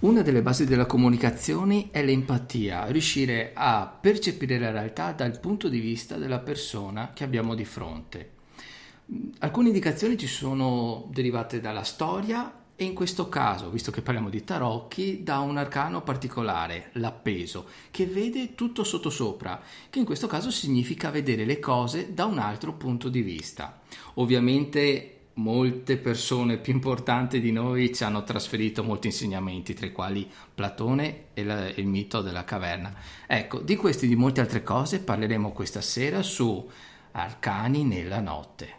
Una delle basi della comunicazione è l'empatia, riuscire a percepire la realtà dal punto di vista della persona che abbiamo di fronte. Alcune indicazioni ci sono derivate dalla storia e in questo caso, visto che parliamo di tarocchi, da un arcano particolare, l'appeso, che vede tutto sottosopra, che in questo caso significa vedere le cose da un altro punto di vista. Ovviamente molte persone più importanti di noi ci hanno trasferito molti insegnamenti, tra i quali Platone e la, il mito della caverna. Ecco, di questi e di molte altre cose parleremo questa sera su Arcani nella notte.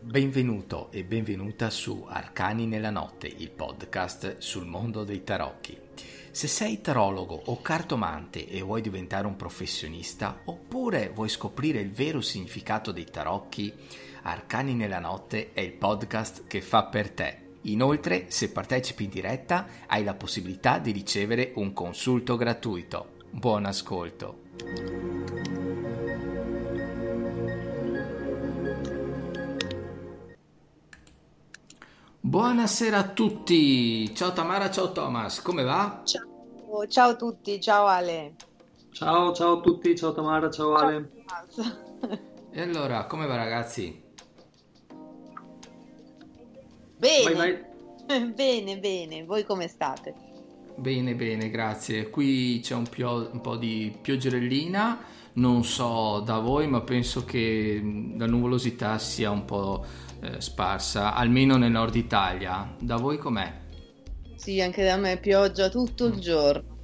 Benvenuto e benvenuta su Arcani nella notte, il podcast sul mondo dei tarocchi. Se sei tarologo o cartomante e vuoi diventare un professionista, oppure vuoi scoprire il vero significato dei tarocchi, Arcani nella notte è il podcast che fa per te. Inoltre, se partecipi in diretta, hai la possibilità di ricevere un consulto gratuito. Buon ascolto. Buonasera a tutti, ciao Tamara, ciao Thomas, come va? Ciao, ciao a tutti, ciao Ale. Ciao, ciao a tutti, ciao Tamara, ciao Ale. E allora, come va ragazzi? Bene, vai, vai. bene, bene, voi come state? Bene, bene, grazie. Qui c'è un, pio- un po' di pioggerellina, non so da voi, ma penso che la nuvolosità sia un po' eh, sparsa, almeno nel nord Italia. Da voi com'è? Sì, anche da me pioggia tutto il mm. giorno.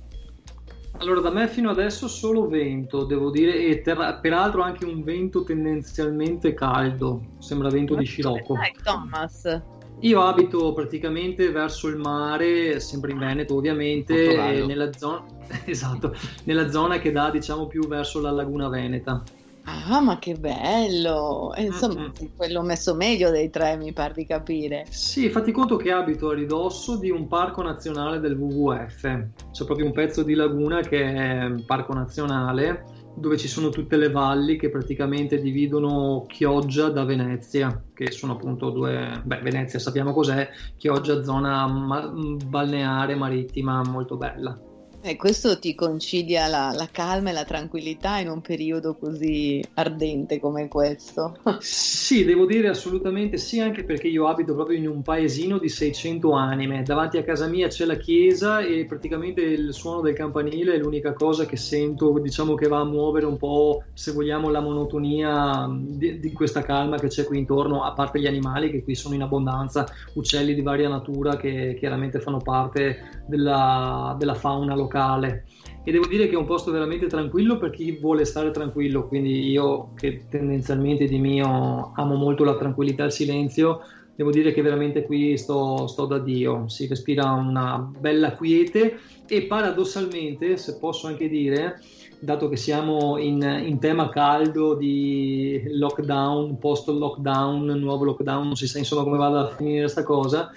Allora, da me fino adesso solo vento, devo dire, e ter- peraltro anche un vento tendenzialmente caldo, sembra vento Ma di scirocco. Dai, Thomas. Io abito praticamente verso il mare, sempre in Veneto ovviamente, nella zona, esatto, nella zona che dà diciamo più verso la laguna Veneta. Ah, ma che bello! E, insomma, mm-hmm. quello messo meglio dei tre, mi pare di capire. Sì, fatti conto che abito a ridosso di un parco nazionale del WWF. C'è proprio un pezzo di laguna che è un parco nazionale dove ci sono tutte le valli che praticamente dividono Chioggia da Venezia, che sono appunto due... Beh, Venezia sappiamo cos'è, Chioggia zona ma- balneare marittima molto bella. E questo ti concilia la, la, calma e la tranquillità in un periodo così ardente come questo? Sì, devo dire assolutamente sì, anche perché io abito proprio in un paesino di 600 anime. Davanti a casa mia c'è la chiesa e praticamente il suono del campanile è l'unica cosa che sento, diciamo che va a muovere un po', se vogliamo, la monotonia di, di questa calma che c'è qui intorno, a parte gli animali che qui sono in abbondanza, uccelli di varia natura che chiaramente fanno parte della, della fauna locale locale e devo dire che è un posto veramente tranquillo per chi vuole stare tranquillo, quindi io che tendenzialmente di mio amo molto la tranquillità e il silenzio, devo dire che veramente qui sto, sto da Dio, si respira una bella quiete e paradossalmente, se posso anche dire, dato che siamo in, in, tema caldo di lockdown, post lockdown, nuovo lockdown, non si sa insomma come vada a finire questa cosa,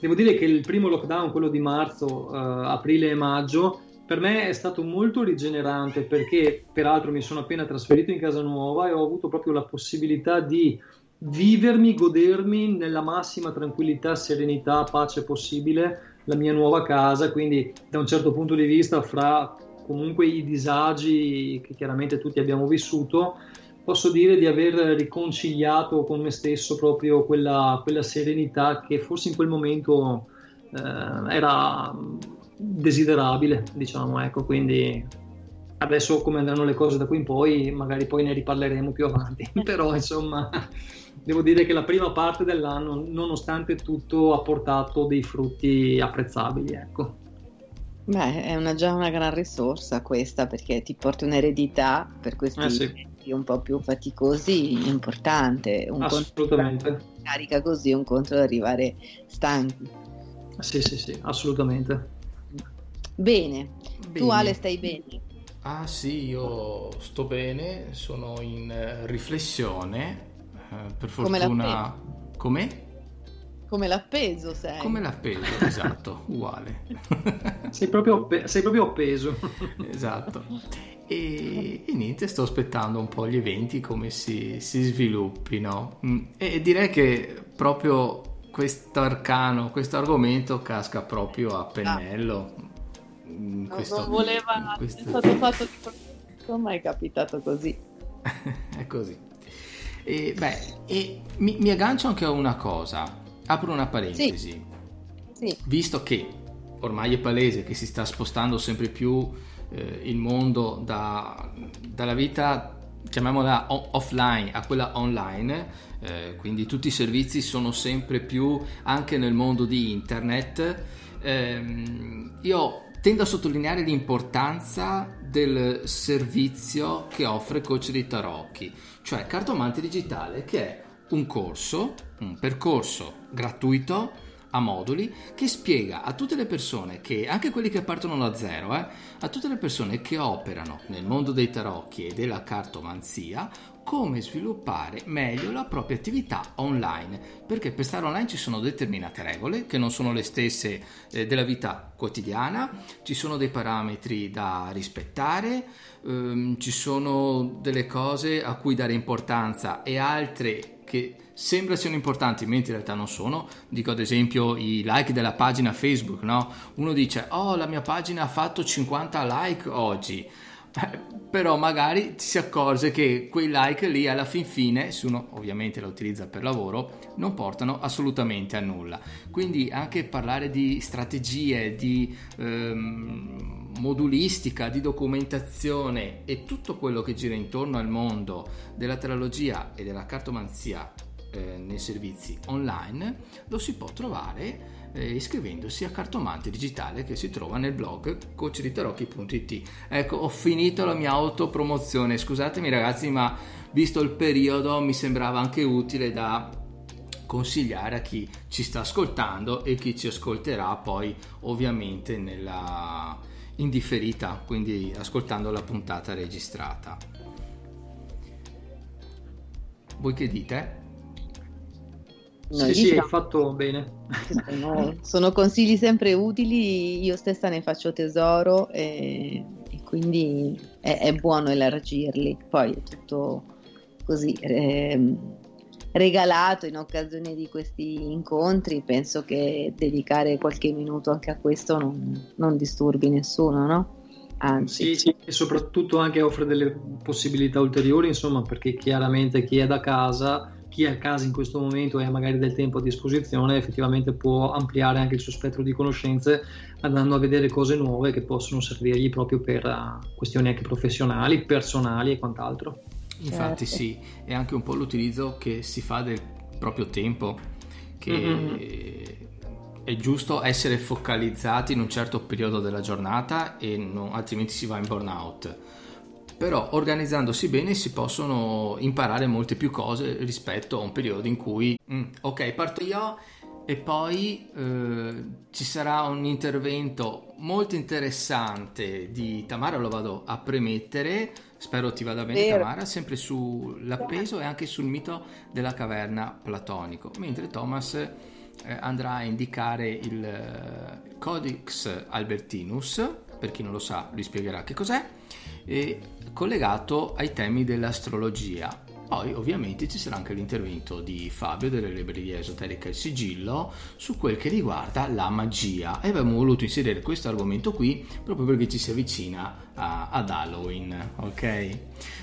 devo dire che il primo lockdown, quello di marzo, eh, aprile e maggio, per me è stato molto rigenerante perché peraltro mi sono appena trasferito in casa nuova e ho avuto proprio la possibilità di vivermi, godermi nella massima tranquillità, serenità, pace possibile la mia nuova casa, quindi da un certo punto di vista fra comunque i disagi che chiaramente tutti abbiamo vissuto, posso dire di aver riconciliato con me stesso proprio quella, quella serenità che forse in quel momento eh, era desiderabile, diciamo, ecco, quindi adesso come andranno le cose da qui in poi, magari poi ne riparleremo più avanti, però insomma devo dire che la prima parte dell'anno, nonostante tutto, ha portato dei frutti apprezzabili, ecco. Beh, è una, già una gran risorsa questa perché ti porta un'eredità per questi eh sì un po' più faticosi importante. Un assolutamente. Carica così, un conto ad arrivare stanchi. Sì, sì, sì, assolutamente. Bene. bene. Tu Ale stai bene? Ah sì, io sto bene, sono in riflessione, eh, per fortuna... Come? Come l'appeso sei. Come l'appeso, esatto, uguale. sei, proprio, sei proprio appeso. esatto. E, e, niente, sto aspettando un po' gli eventi come si, si sviluppino. Mm, e direi che proprio questo arcano, questo argomento casca proprio a pennello. In questo, non voleva, questo... è stato fatto di questo, ma è capitato così. è così. E, beh, e mi, mi, aggancio anche a una cosa, apro una parentesi. Sì. Sì. Visto che ormai è palese che si sta spostando sempre più eh, il mondo da, dalla vita, chiamiamola offline, a quella online, eh, quindi tutti i servizi sono sempre più anche nel mondo di internet. Eh, io tendo a sottolineare l'importanza del servizio che offre Coach di Tarocchi, cioè Cartomante Digitale, che è un corso, un percorso gratuito a moduli che spiega a tutte le persone che, anche quelli che partono da zero, eh, a tutte le persone che operano nel mondo dei tarocchi e della cartomanzia, come sviluppare meglio la propria attività online, perché per stare online ci sono determinate regole che non sono le stesse eh, della vita quotidiana, ci sono dei parametri da rispettare, ehm, ci sono delle cose a cui dare importanza e altre che sembra siano importanti, mentre in realtà non sono. Dico ad esempio i like della pagina Facebook, no? Uno dice, oh la mia pagina ha fatto 50 like oggi. Eh, però magari si accorge che quei like lì alla fin fine, se uno ovviamente la utilizza per lavoro, non portano assolutamente a nulla. Quindi anche parlare di strategie, di ehm, modulistica, di documentazione e tutto quello che gira intorno al mondo della terologia e della cartomanzia eh, nei servizi online lo si può trovare eh, iscrivendosi a Cartomante Digitale che si trova nel blog coachritarocchi.it. Ecco, ho finito la mia autopromozione. Scusatemi ragazzi, ma visto il periodo mi sembrava anche utile da consigliare a chi ci sta ascoltando e chi ci ascolterà poi ovviamente nella indifferita, quindi ascoltando la puntata registrata. Voi che dite? Sì, sì, hai fatto bene. Sono, sono, consigli sempre utili, io stessa ne faccio tesoro e, e quindi è, è, buono elargirli. Poi è tutto così eh, regalato in occasione di questi incontri, penso che dedicare qualche minuto anche a questo non, non disturbi nessuno, no? Anzi. Sì, sì, e soprattutto anche offre delle possibilità ulteriori, insomma, perché chiaramente chi è da casa chi è a casa in questo momento e ha magari del tempo a disposizione effettivamente può ampliare anche il suo spettro di conoscenze andando a vedere cose nuove che possono servirgli proprio per uh, questioni anche professionali, personali e quant'altro. Infatti certo. sì, è anche un po' l'utilizzo che si fa del proprio tempo, che mm-hmm. è giusto essere focalizzati in un certo periodo della giornata e non, altrimenti si va in burnout però organizzandosi bene si possono imparare molte più cose rispetto a un periodo in cui mm, ok parto io e poi eh, ci sarà un intervento molto interessante di Tamara, lo vado a premettere, spero ti vada bene Vero. Tamara, sempre sull'appeso e anche sul mito della caverna platonico, mentre Thomas eh, andrà a indicare il eh, Codex Albertinus, per chi non lo sa vi spiegherà che cos'è, e collegato ai temi dell'astrologia. Poi ovviamente ci sarà anche l'intervento di Fabio delle librerie esoteriche Il Sigillo su quel che riguarda la magia e abbiamo voluto inserire questo argomento qui proprio perché ci si avvicina a, ad Halloween, ok?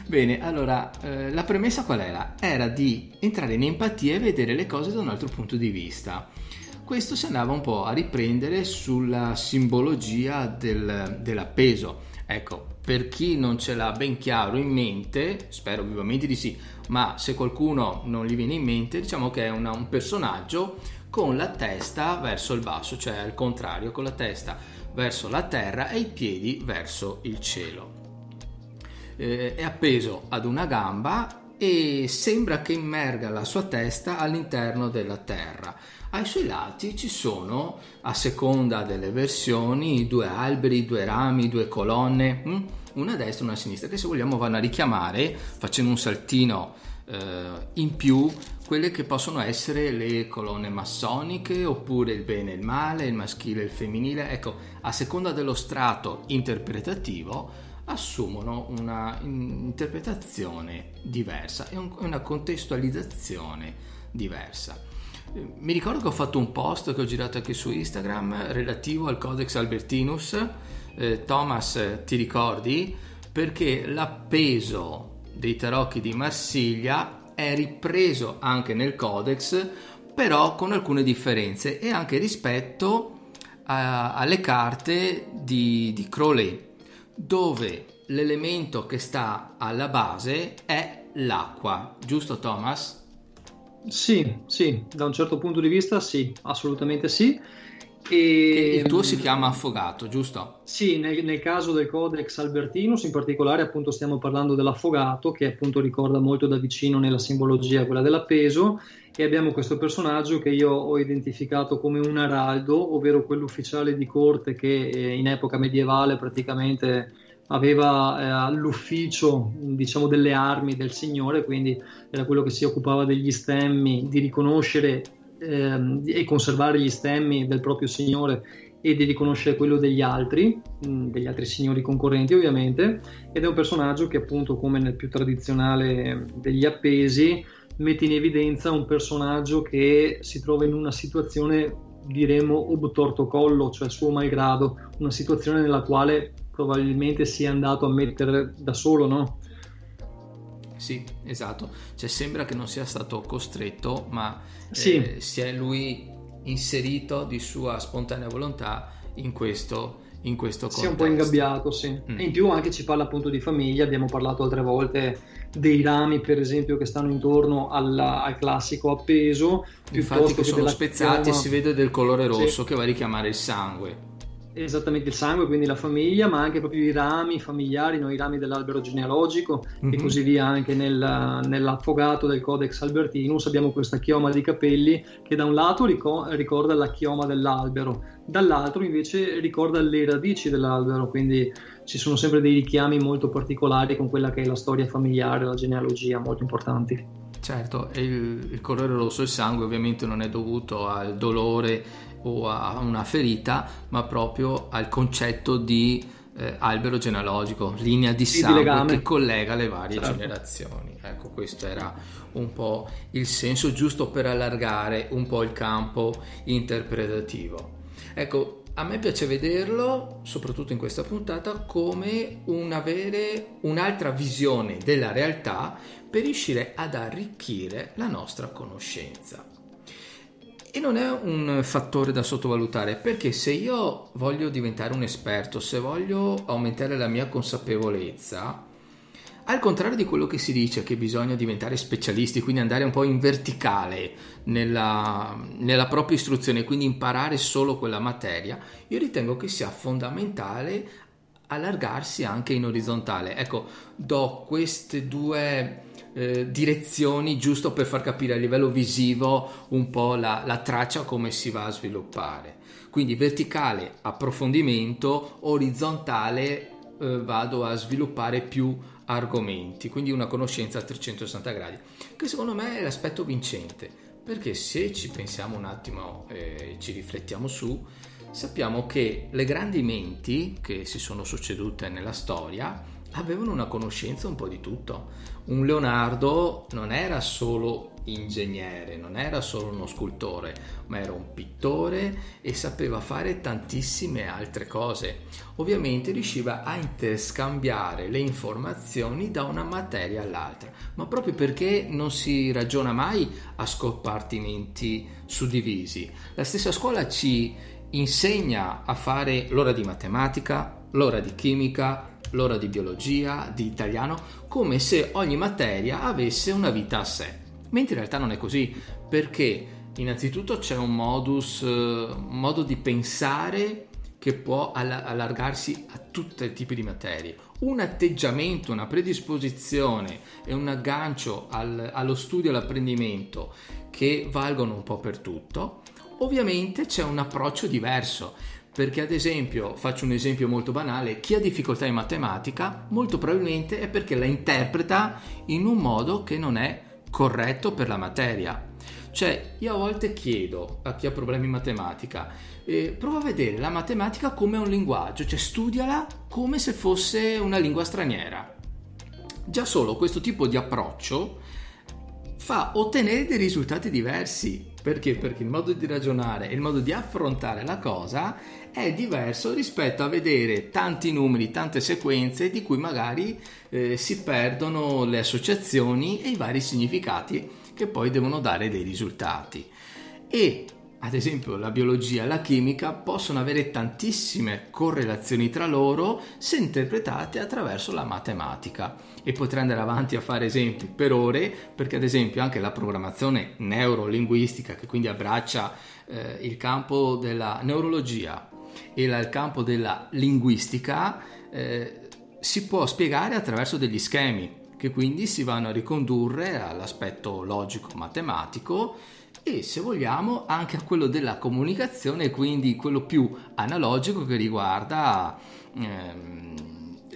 Bene, allora eh, la premessa qual era? Era di entrare in empatia e vedere le cose da un altro punto di vista. Questo si andava un po' a riprendere sulla simbologia del, dell'appeso. Ecco, per chi non ce l'ha ben chiaro in mente, spero vivamente di sì, ma se qualcuno non gli viene in mente, diciamo che è una, un personaggio con la testa verso il basso, cioè al contrario, con la testa verso la terra e i piedi verso il cielo. Eh, è appeso ad una gamba e sembra che immerga la sua testa all'interno della terra. Ai suoi lati ci sono, a seconda delle versioni, due alberi, due rami, due colonne, hm? una a destra e una a sinistra, che se vogliamo vanno a richiamare, facendo un saltino eh, in più, quelle che possono essere le colonne massoniche, oppure il bene e il male, il maschile e il femminile. Ecco, a seconda dello strato interpretativo, assumono una interpretazione diversa e una contestualizzazione diversa. Mi ricordo che ho fatto un post che ho girato anche su Instagram relativo al Codex Albertinus. Eh, Thomas, ti ricordi? Perché l'appeso dei tarocchi di Marsiglia è ripreso anche nel Codex, però con alcune differenze e anche rispetto a, alle carte di, di Crowley, dove l'elemento che sta alla base è l'acqua, giusto Thomas? Sì, sì, da un certo punto di vista sì, assolutamente sì. E il tuo si chiama affogato, giusto? Sì, nel, nel, caso del Codex Albertinus, in particolare, appunto, stiamo parlando dell'affogato, che appunto ricorda molto da vicino nella simbologia quella dell'appeso, e abbiamo questo personaggio che io ho identificato come un araldo, ovvero quell'ufficiale di corte che eh, in epoca medievale praticamente aveva eh, l'ufficio diciamo delle armi del signore quindi era quello che si occupava degli stemmi di riconoscere eh, e conservare gli stemmi del proprio signore e di riconoscere quello degli altri, mh, degli altri signori concorrenti ovviamente, ed è un personaggio che appunto come nel più tradizionale degli appesi mette in evidenza un personaggio che si trova in una situazione diremo ob torto collo, cioè suo malgrado, una situazione nella quale probabilmente sia andato a mettere da solo, no? Sì, esatto. Cioè sembra che non sia stato costretto, ma sì. eh, si è lui inserito di sua spontanea volontà in questo, in questo contesto. Si è un po' ingabbiato, sì. Mm. E in più anche ci parla appunto di famiglia, abbiamo parlato altre volte dei rami per esempio che stanno intorno alla, al classico appeso. Infatti che sono spezzati chioma... e si vede del colore rosso sì. che va a richiamare il sangue esattamente il sangue, quindi la famiglia, ma anche proprio i rami familiari, no? i rami dell'albero genealogico mm-hmm. e così via anche nel, nell'affogato del Codex Albertinus abbiamo questa chioma di capelli che da un lato rico- ricorda la chioma dell'albero, dall'altro invece ricorda le radici dell'albero, quindi ci sono sempre dei richiami molto particolari con quella che è la storia familiare, la genealogia, molto importanti. Certo, il, il colore rosso, il sangue ovviamente non è dovuto al dolore o a una ferita, ma proprio al concetto di eh, albero genealogico, linea di sangue di che collega le varie certo. generazioni. Ecco, questo era un po' il senso giusto per allargare un po' il campo interpretativo. Ecco, a me piace vederlo, soprattutto in questa puntata, come un avere un'altra visione della realtà per riuscire ad arricchire la nostra conoscenza. E non è un fattore da sottovalutare perché se io voglio diventare un esperto, se voglio aumentare la mia consapevolezza, al contrario di quello che si dice che bisogna diventare specialisti, quindi andare un po' in verticale nella, nella propria istruzione, quindi imparare solo quella materia, io ritengo che sia fondamentale allargarsi anche in orizzontale. Ecco, do queste due eh, direzioni giusto per far capire a livello visivo un po' la, la traccia come si va a sviluppare. Quindi verticale approfondimento, orizzontale eh, vado a sviluppare più argomenti, quindi una conoscenza a 360 gradi, che secondo me è l'aspetto vincente, perché se ci pensiamo un attimo e eh, ci riflettiamo su, sappiamo che le grandi menti che si sono succedute nella storia avevano una conoscenza un po' di tutto. Un Leonardo non era solo ingegnere, non era solo uno scultore, ma era un pittore e sapeva fare tantissime altre cose. Ovviamente riusciva a interscambiare le informazioni da una materia all'altra, ma proprio perché non si ragiona mai a scompartimenti suddivisi. La stessa scuola ci insegna a fare l'ora di matematica, l'ora di chimica, l'ora di biologia, di italiano, come se ogni materia avesse una vita a sé. Mentre in realtà non è così, perché innanzitutto c'è un modus, un modo di pensare che può allargarsi a tutti i tipi di materie. Un atteggiamento, una predisposizione e un aggancio al, allo studio e all'apprendimento che valgono un po' per tutto, ovviamente c'è un approccio diverso perché ad esempio, faccio un esempio molto banale, chi ha difficoltà in matematica molto probabilmente è perché la interpreta in un modo che non è corretto per la materia. Cioè, io a volte chiedo a chi ha problemi in matematica, eh, prova a vedere la matematica come un linguaggio, cioè studiala come se fosse una lingua straniera. Già solo questo tipo di approccio fa ottenere dei risultati diversi. Perché? Perché il modo di ragionare e il modo di affrontare la cosa è diverso rispetto a vedere tanti numeri, tante sequenze di cui magari eh, si perdono le associazioni e i vari significati che poi devono dare dei risultati. E ad esempio la biologia e la chimica possono avere tantissime correlazioni tra loro se interpretate attraverso la matematica e potrei andare avanti a fare esempi per ore perché ad esempio anche la programmazione neurolinguistica che quindi abbraccia eh, il campo della neurologia e la, il campo della linguistica eh, si può spiegare attraverso degli schemi che quindi si vanno a ricondurre all'aspetto logico-matematico e se vogliamo anche a quello della comunicazione, quindi quello più analogico che riguarda ehm,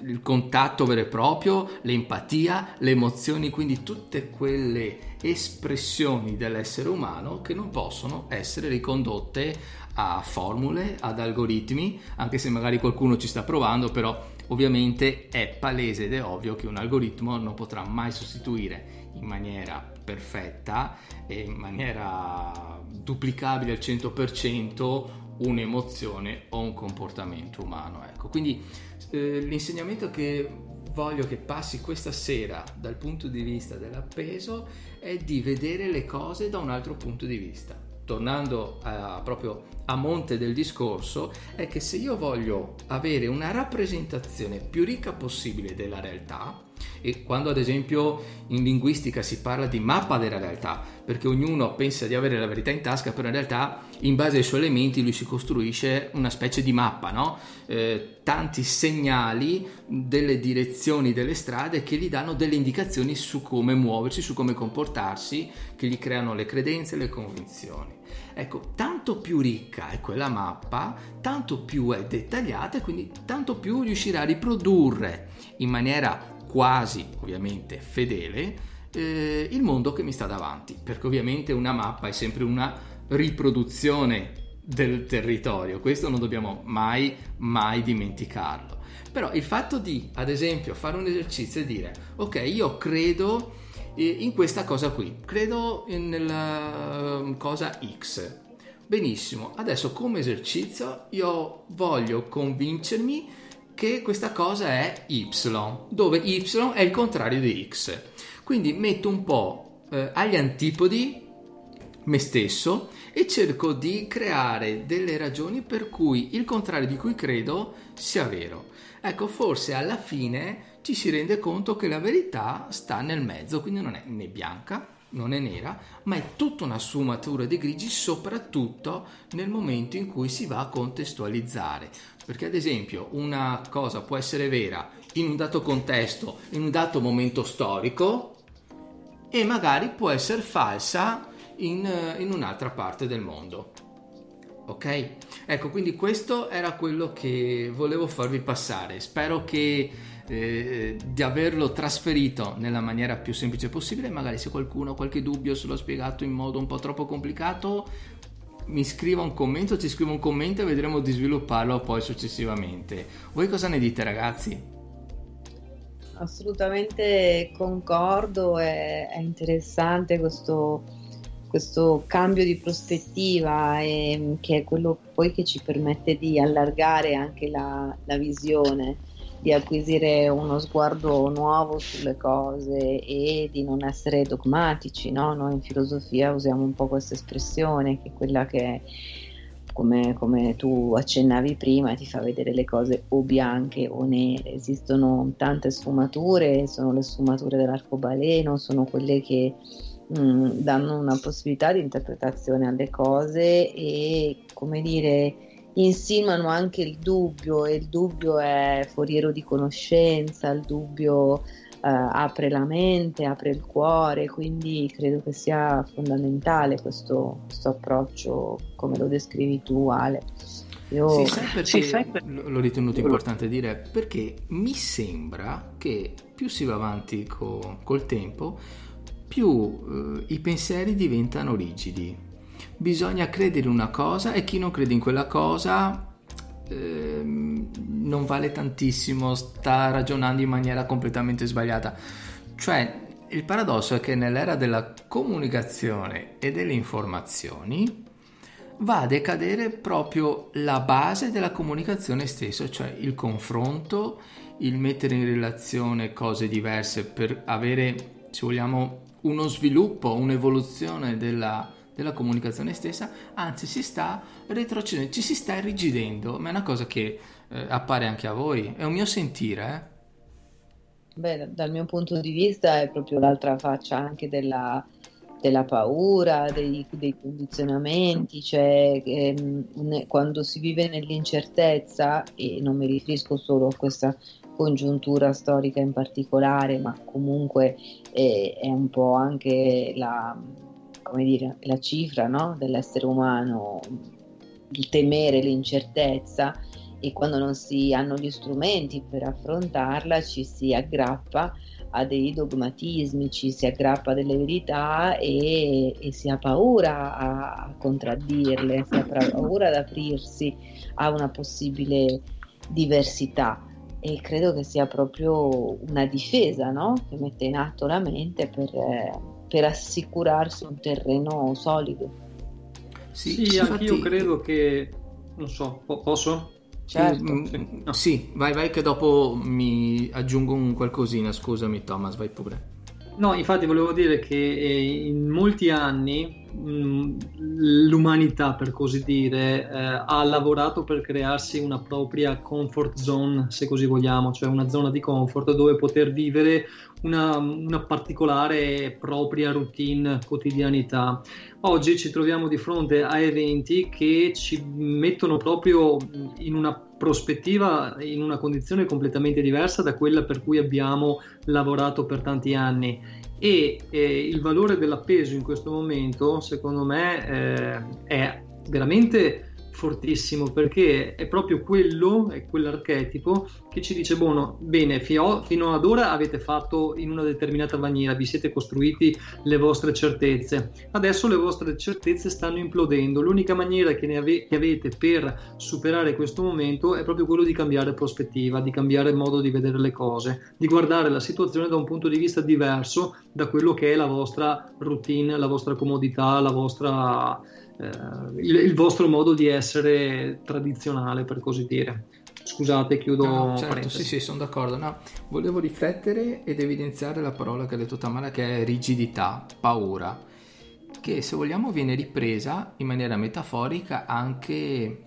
il contatto vero e proprio, l'empatia, le emozioni, quindi tutte quelle espressioni dell'essere umano che non possono essere ricondotte a formule, ad algoritmi, anche se magari qualcuno ci sta provando, però ovviamente è palese ed è ovvio che un algoritmo non potrà mai sostituire in maniera perfetta e in maniera duplicabile al 100% un'emozione o un comportamento umano. Ecco, quindi eh, l'insegnamento che voglio che passi questa sera dal punto di vista dell'appeso è di vedere le cose da un altro punto di vista. Tornando a, proprio a monte del discorso, è che se io voglio avere una rappresentazione più ricca possibile della realtà, e quando ad esempio in linguistica si parla di mappa della realtà, perché ognuno pensa di avere la verità in tasca, però in realtà in base ai suoi elementi lui si costruisce una specie di mappa, no? eh, tanti segnali delle direzioni delle strade che gli danno delle indicazioni su come muoversi, su come comportarsi, che gli creano le credenze e le convinzioni. Ecco, tanto più ricca è quella mappa, tanto più è dettagliata e quindi tanto più riuscirà a riprodurre in maniera quasi ovviamente fedele eh, il mondo che mi sta davanti, perché ovviamente una mappa è sempre una riproduzione del territorio, questo non dobbiamo mai, mai dimenticarlo. Però il fatto di, ad esempio, fare un esercizio e dire, ok, io credo eh, in questa cosa qui, credo nella um, cosa X. Benissimo, adesso come esercizio io voglio convincermi che questa cosa è y, dove y è il contrario di x. Quindi metto un po' eh, agli antipodi me stesso e cerco di creare delle ragioni per cui il contrario di cui credo sia vero. Ecco, forse alla fine ci si rende conto che la verità sta nel mezzo, quindi non è né bianca non è nera, ma è tutta una sfumatura di grigi, soprattutto nel momento in cui si va a contestualizzare. Perché ad esempio una cosa può essere vera in un dato contesto, in un dato momento storico, e magari può essere falsa in, in un'altra parte del mondo. Ok? Ecco, quindi questo era quello che volevo farvi passare. Spero che eh, di averlo trasferito nella maniera più semplice possibile. Magari se qualcuno ha qualche dubbio se l'ho spiegato in modo un po' troppo complicato, mi scriva un commento, ci scriva un commento e vedremo di svilupparlo poi successivamente. Voi cosa ne dite ragazzi? Assolutamente concordo, è, è interessante questo, questo, cambio di prospettiva e, che è quello poi che ci permette di allargare anche la, la visione di acquisire uno sguardo nuovo sulle cose e di non essere dogmatici, no? Noi in filosofia usiamo un po' questa espressione che è quella che come, come, tu accennavi prima, ti fa vedere le cose o bianche o nere. Esistono tante sfumature, sono le sfumature dell'arcobaleno, sono quelle che mh, mm, danno una possibilità di interpretazione alle cose e, come dire, insinuano anche il dubbio e il dubbio è foriero di conoscenza, il dubbio eh, apre la mente, apre il cuore, quindi credo che sia fondamentale questo, questo approccio come lo descrivi tu Ale. Io... Sì, sai perché sì, sai per... l'ho ritenuto importante dire perché mi sembra che più si va avanti co- col tempo più eh, i pensieri diventano rigidi. Bisogna credere in una cosa e chi non crede in quella cosa eh, non vale tantissimo, sta ragionando in maniera completamente sbagliata. Cioè, il paradosso è che nell'era della comunicazione e delle informazioni va a decadere proprio la base della comunicazione stessa, cioè il confronto, il mettere in relazione cose diverse per avere, se vogliamo, uno sviluppo, un'evoluzione della, della comunicazione stessa, anzi si sta retrocedendo, ci si sta irrigidendo, ma è una cosa che eh, appare anche a voi, è un mio sentire. Eh? Beh, dal mio punto di vista è proprio l'altra faccia anche della, della paura, dei, dei, condizionamenti, cioè ehm, quando si vive nell'incertezza, e non mi riferisco solo a questa congiuntura storica in particolare, ma comunque eh, è un po' anche la, dire, la cifra no? dell'essere umano, il temere l'incertezza, e quando non si hanno gli strumenti per affrontarla ci si aggrappa a dei dogmatismi, ci si aggrappa a delle verità e, e si ha paura a, contraddirle, si ha paura ad aprirsi a una possibile diversità e credo che sia proprio una difesa no? che mette in atto la mente per, per assicurarsi un terreno solido. Sì, sì infatti... anch'io credo che, non so, posso? Certo. Mm, no. Sì, vai, vai che dopo mi aggiungo un qualcosina, scusami Thomas, vai pure. No, infatti volevo dire che eh, in molti anni mm, l'umanità, per così dire, eh, ha lavorato per crearsi una propria comfort zone, se così vogliamo, cioè una zona di comfort dove poter vivere una, una particolare propria routine, quotidianità. Oggi ci troviamo di fronte a eventi che ci mettono proprio in una prospettiva, in una condizione completamente diversa da quella per cui abbiamo lavorato per tanti anni e eh, il valore dell'appeso in questo momento secondo me eh, è veramente fortissimo perché è proprio quello, è quell'archetipo che ci dice buono, bene, fino, fino ad ora avete fatto in una determinata maniera, vi siete costruiti le vostre certezze, adesso le vostre certezze stanno implodendo, l'unica maniera che, ave, che avete per superare questo momento è proprio quello di cambiare prospettiva, di cambiare modo di vedere le cose, di guardare la situazione da un punto di vista diverso da quello che è la vostra routine, la vostra comodità, la vostra eh, il, il, vostro modo di essere tradizionale, per così dire. Scusate, chiudo. No, certo, sì, sì, sono d'accordo. No, volevo riflettere ed evidenziare la parola che ha detto Tamara, che è rigidità, paura, che se vogliamo viene ripresa in maniera metaforica anche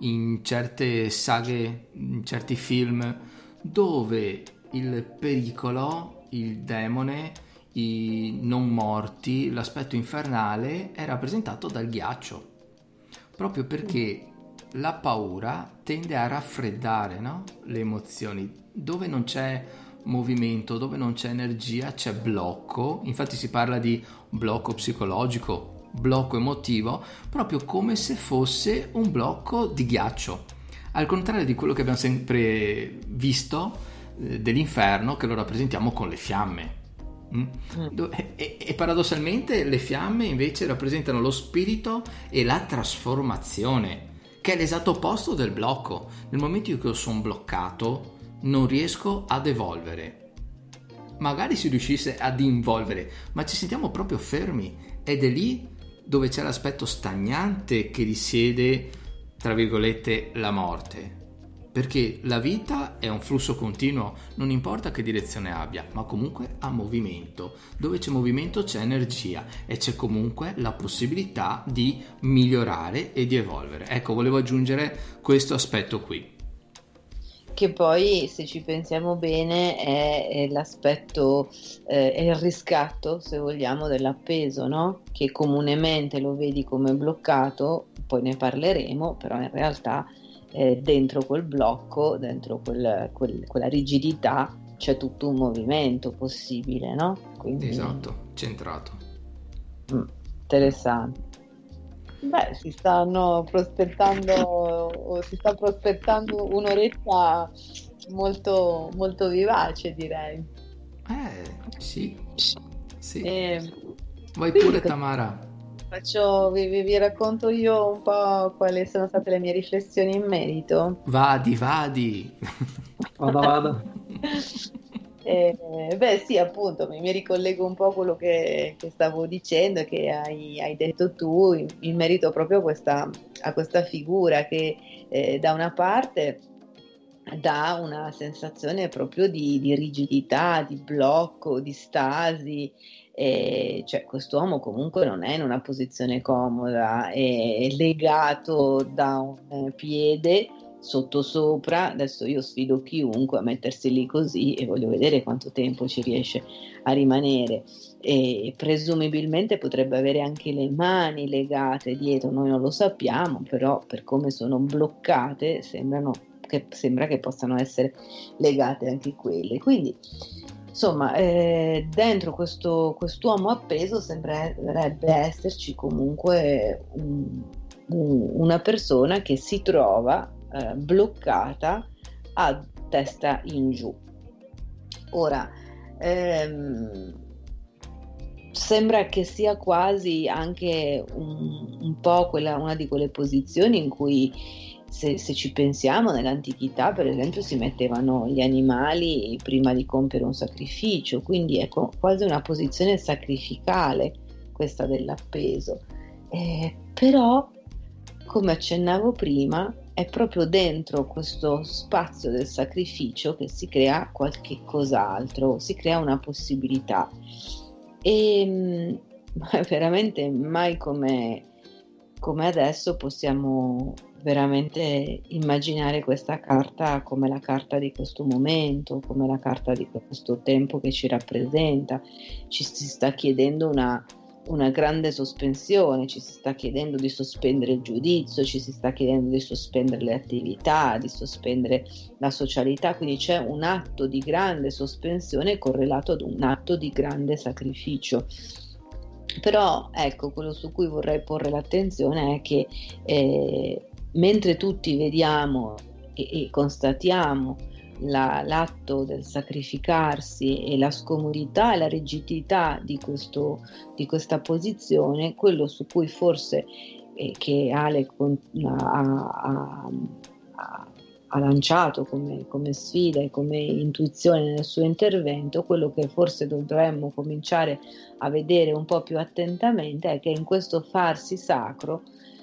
in certe saghe, in certi film, dove il pericolo, il demone, i non morti, l'aspetto infernale è rappresentato dal ghiaccio, proprio perché la paura tende a raffreddare no? le emozioni. Dove non c'è movimento, dove non c'è energia, c'è blocco. Infatti si parla di blocco psicologico, blocco emotivo, proprio come se fosse un blocco di ghiaccio. Al contrario di quello che abbiamo sempre visto eh, dell'inferno, che lo rappresentiamo con le fiamme Mm. E, e, paradossalmente le fiamme invece rappresentano lo spirito e la trasformazione, che è l'esatto opposto del blocco. Nel momento in cui sono bloccato, non riesco ad evolvere. Magari si riuscisse ad involvere, ma ci sentiamo proprio fermi ed è lì dove c'è l'aspetto stagnante che risiede, tra virgolette, la morte perché la vita è un flusso continuo, non importa che direzione abbia, ma comunque ha movimento. Dove c'è movimento c'è energia e c'è comunque la possibilità di migliorare e di evolvere. Ecco, volevo aggiungere questo aspetto qui. Che poi, se ci pensiamo bene, è, è l'aspetto, eh, è il riscatto, se vogliamo, dell'appeso, no? Che comunemente lo vedi come bloccato, poi ne parleremo, però in realtà eh, dentro quel blocco, dentro quel, quel, quella rigidità, c'è tutto un movimento possibile, no? Quindi, esatto, centrato. Mm, interessante. Beh, si stanno prospettando, si sta prospettando un'oretta molto, molto vivace, direi. Eh, sì. Sì. Eh, Vai pure Tamara. Faccio, vi, vi, racconto io un po' quali sono state le mie riflessioni in merito. Vadi, vadi. Vada, vada. Eh, beh sì, appunto, mi, mi, ricollego un po' a quello che, che stavo dicendo e che hai, hai, detto tu in, in merito proprio a questa, a questa figura che eh, da una parte dà una sensazione proprio di, di rigidità, di blocco, di stasi, e cioè quest'uomo comunque non è in una posizione comoda, è legato da un piede sottosopra, adesso io sfido chiunque a mettersi lì così e voglio vedere quanto tempo ci riesce a rimanere e presumibilmente potrebbe avere anche le mani legate dietro, noi non lo sappiamo, però per come sono bloccate sembrano che, sembra che possano essere legate anche quelle. Quindi insomma, eh, dentro questo quest'uomo appeso sembrerebbe esserci comunque un, un, una persona che si trova eh, bloccata a testa in giù. Ora, ehm, sembra che sia quasi anche un, un po' quella, una di quelle posizioni in cui se, se, ci pensiamo, nell'antichità, per esempio, si mettevano gli animali prima di compiere un sacrificio, quindi è quasi una posizione sacrificale questa dell'appeso. Eh, però, come accennavo prima, è proprio dentro questo spazio del sacrificio che si crea qualche cos'altro, si crea una possibilità. E mm, veramente mai come, come adesso possiamo veramente immaginare questa carta come la carta di questo momento, come la carta di questo tempo che ci rappresenta. Ci si sta chiedendo una, una grande sospensione, ci si sta chiedendo di sospendere il giudizio, ci si sta chiedendo di sospendere le attività, di sospendere la socialità, quindi c'è un atto di grande sospensione correlato ad un atto di grande sacrificio. Però ecco, quello su cui vorrei porre l'attenzione è che eh, mentre tutti vediamo e, e constatiamo la, l'atto del sacrificarsi e la scomodità e la rigidità di, questo, di questa posizione, quello su cui forse eh, che Ale ha, ha, ha, ha lanciato come, come, sfida e come intuizione nel suo intervento, quello che forse dovremmo cominciare a vedere un po' più attentamente è che in questo farsi sacro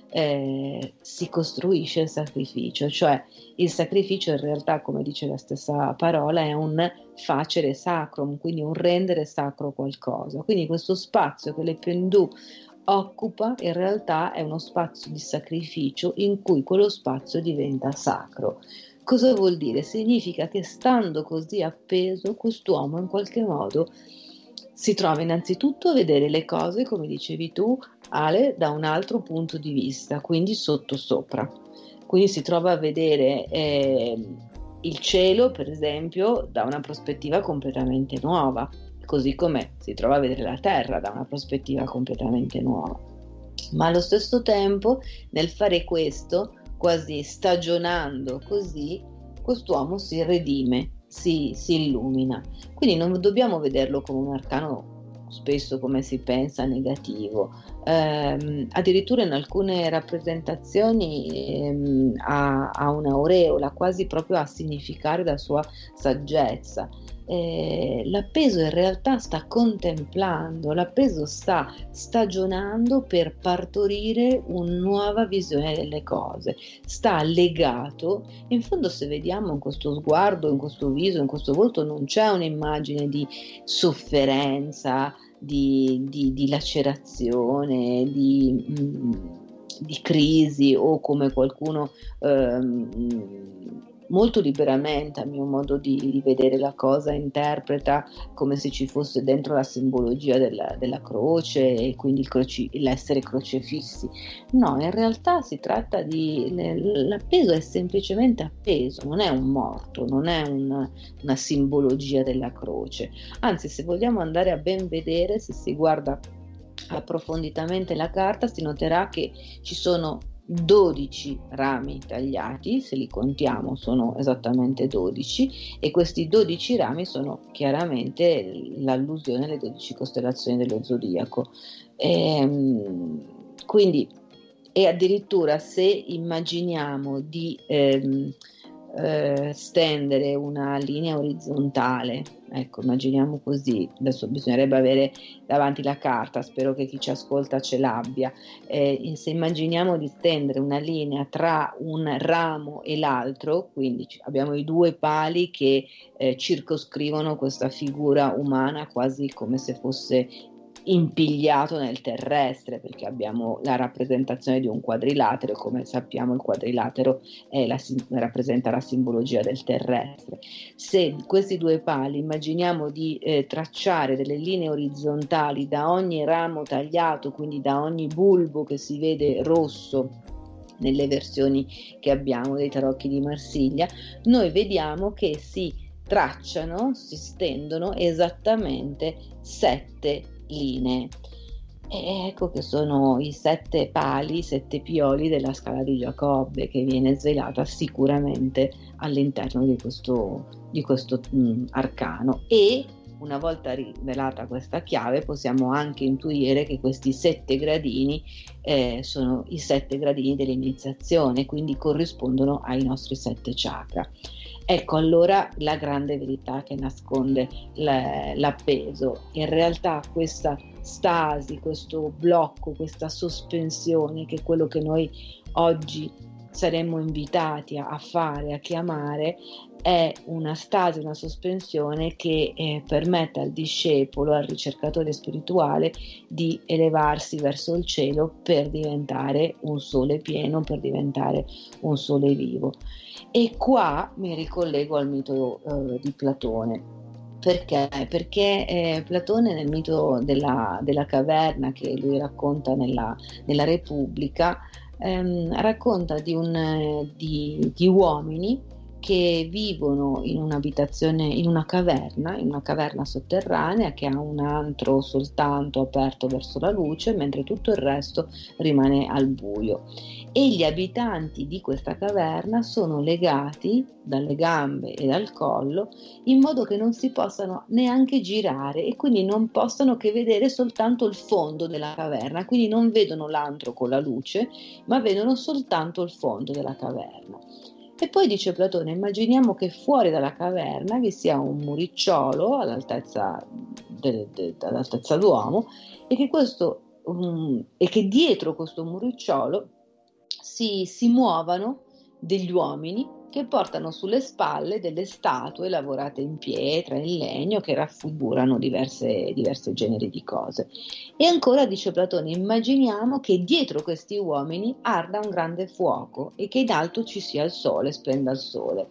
eh, si costruisce il sacrificio, cioè il sacrificio in realtà, come dice la stessa parola, è un facere sacrum, quindi un rendere sacro qualcosa. Quindi questo spazio che le Pendù occupa in realtà è uno spazio di sacrificio in cui quello spazio diventa sacro. Cosa vuol dire? Significa che stando così appeso, quest'uomo in qualche modo si trova innanzitutto a vedere le cose, come dicevi tu, Ale, da un altro punto di vista, quindi sotto sopra. Quindi si trova a vedere eh, il cielo, per esempio, da una prospettiva completamente nuova, così come si trova a vedere la terra da una prospettiva completamente nuova. Ma allo stesso tempo, nel fare questo, quasi stagionando così, quest'uomo si redime, si, si illumina. Quindi non dobbiamo vederlo come un arcano spesso come si pensa negativo. Eh, addirittura in alcune rappresentazioni ehm, ha, ha un'aureola quasi proprio a significare la sua saggezza eh, l'appeso in realtà sta contemplando, l'appeso sta stagionando per partorire una nuova visione delle cose, sta legato, in fondo se vediamo in questo sguardo, in questo viso, in questo volto non c'è un'immagine di sofferenza, di, di, di lacerazione, di... Mm, di crisi o come qualcuno ehm, molto liberamente, a mio modo di, di, vedere la cosa, interpreta come se ci fosse dentro la simbologia della, della croce e quindi croci, l'essere crocefissi. No, in realtà si tratta di... l'appeso è semplicemente appeso, non è un morto, non è una, una simbologia della croce. Anzi, se vogliamo andare a ben vedere, se si guarda approfonditamente la carta, si noterà che ci sono 12 rami tagliati, se li contiamo sono esattamente 12 e questi 12 rami sono chiaramente l'allusione alle 12 costellazioni dello zodiaco. E, ehm, quindi, e addirittura se immaginiamo di ehm, eh, stendere una linea orizzontale, ecco, immaginiamo così, adesso bisognerebbe avere davanti la carta, spero che chi ci ascolta ce l'abbia, eh, se immaginiamo di stendere una linea tra un ramo e l'altro, quindi abbiamo i due pali che eh, circoscrivono questa figura umana quasi come se fosse impigliato nel terrestre perché abbiamo la rappresentazione di un quadrilatero come sappiamo il quadrilatero la, rappresenta la simbologia del terrestre. Se questi due pali immaginiamo di eh, tracciare delle linee orizzontali da ogni ramo tagliato quindi da ogni bulbo che si vede rosso nelle versioni che abbiamo dei tarocchi di Marsiglia noi vediamo che si tracciano si stendono esattamente sette linee. E ecco che sono i sette pali, i sette pioli della scala di Giacobbe che viene svelata sicuramente all'interno di questo, di questo mh, arcano. E una volta rivelata questa chiave possiamo anche intuire che questi sette gradini eh, sono i sette gradini dell'iniziazione, quindi corrispondono ai nostri sette chakra. Ecco allora la grande verità che nasconde l'appeso. In realtà questa stasi, questo blocco, questa sospensione, che è quello che noi oggi saremmo invitati a, fare, a chiamare, è una stasi, una sospensione che eh, permette al discepolo, al ricercatore spirituale di elevarsi verso il cielo per diventare un sole pieno, per diventare un sole vivo. E qua mi ricollego al mito eh, di Platone. Perché? Perché eh, Platone nel mito della, della, caverna che lui racconta nella, nella Repubblica ehm, racconta di, un, di, di uomini che vivono in un'abitazione, in una caverna, in una caverna sotterranea che ha un antro soltanto aperto verso la luce, mentre tutto il resto rimane al buio. E gli abitanti di questa caverna sono legati dalle gambe e dal collo in modo che non si possano neanche girare e quindi non possono che vedere soltanto il fondo della caverna, quindi non vedono l'antro con la luce, ma vedono soltanto il fondo della caverna. E poi dice Platone, immaginiamo che fuori dalla caverna vi sia un muricciolo all'altezza, de, de, all'altezza d'uomo e che, questo, um, e che dietro questo muricciolo si, si muovano degli uomini che portano sulle spalle delle statue lavorate in pietra, in legno, che raffigurano diverse, diverse generi di cose. E ancora dice Platone, immaginiamo che dietro questi uomini arda un grande fuoco e che in alto ci sia il sole, splenda il sole.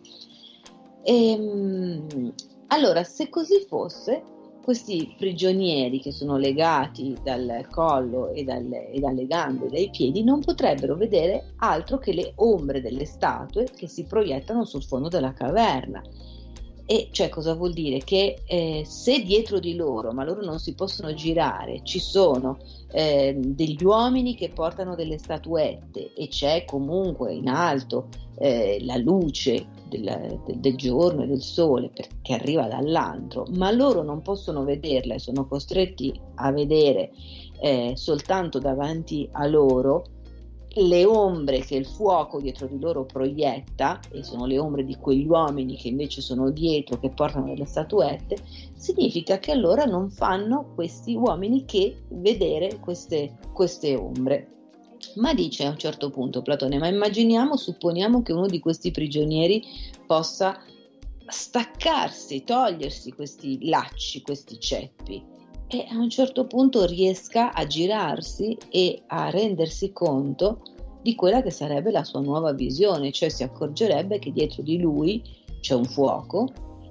E, ehm, allora, se così fosse, questi prigionieri che sono legati dal collo e dalle, e dalle gambe e dai piedi non potrebbero vedere altro che le ombre delle statue che si proiettano sul fondo della caverna. E cioè cosa vuol dire? Che eh, se dietro di loro, ma loro non si possono girare, ci sono eh, degli uomini che portano delle statuette e c'è comunque in alto eh, la luce del, del, giorno e del sole che arriva dall'altro, ma loro non possono vederla e sono costretti a vedere eh, soltanto davanti a loro le ombre che il fuoco dietro di loro proietta, e sono le ombre di quegli uomini che invece sono dietro, che portano delle statuette, significa che allora non fanno questi uomini che vedere queste, queste ombre. Ma dice a un certo punto Platone, ma immaginiamo, supponiamo che uno di questi prigionieri possa staccarsi, togliersi questi lacci, questi ceppi e a un certo punto riesca a girarsi e a rendersi conto di quella che sarebbe la sua nuova visione, cioè si accorgerebbe che dietro di lui c'è un fuoco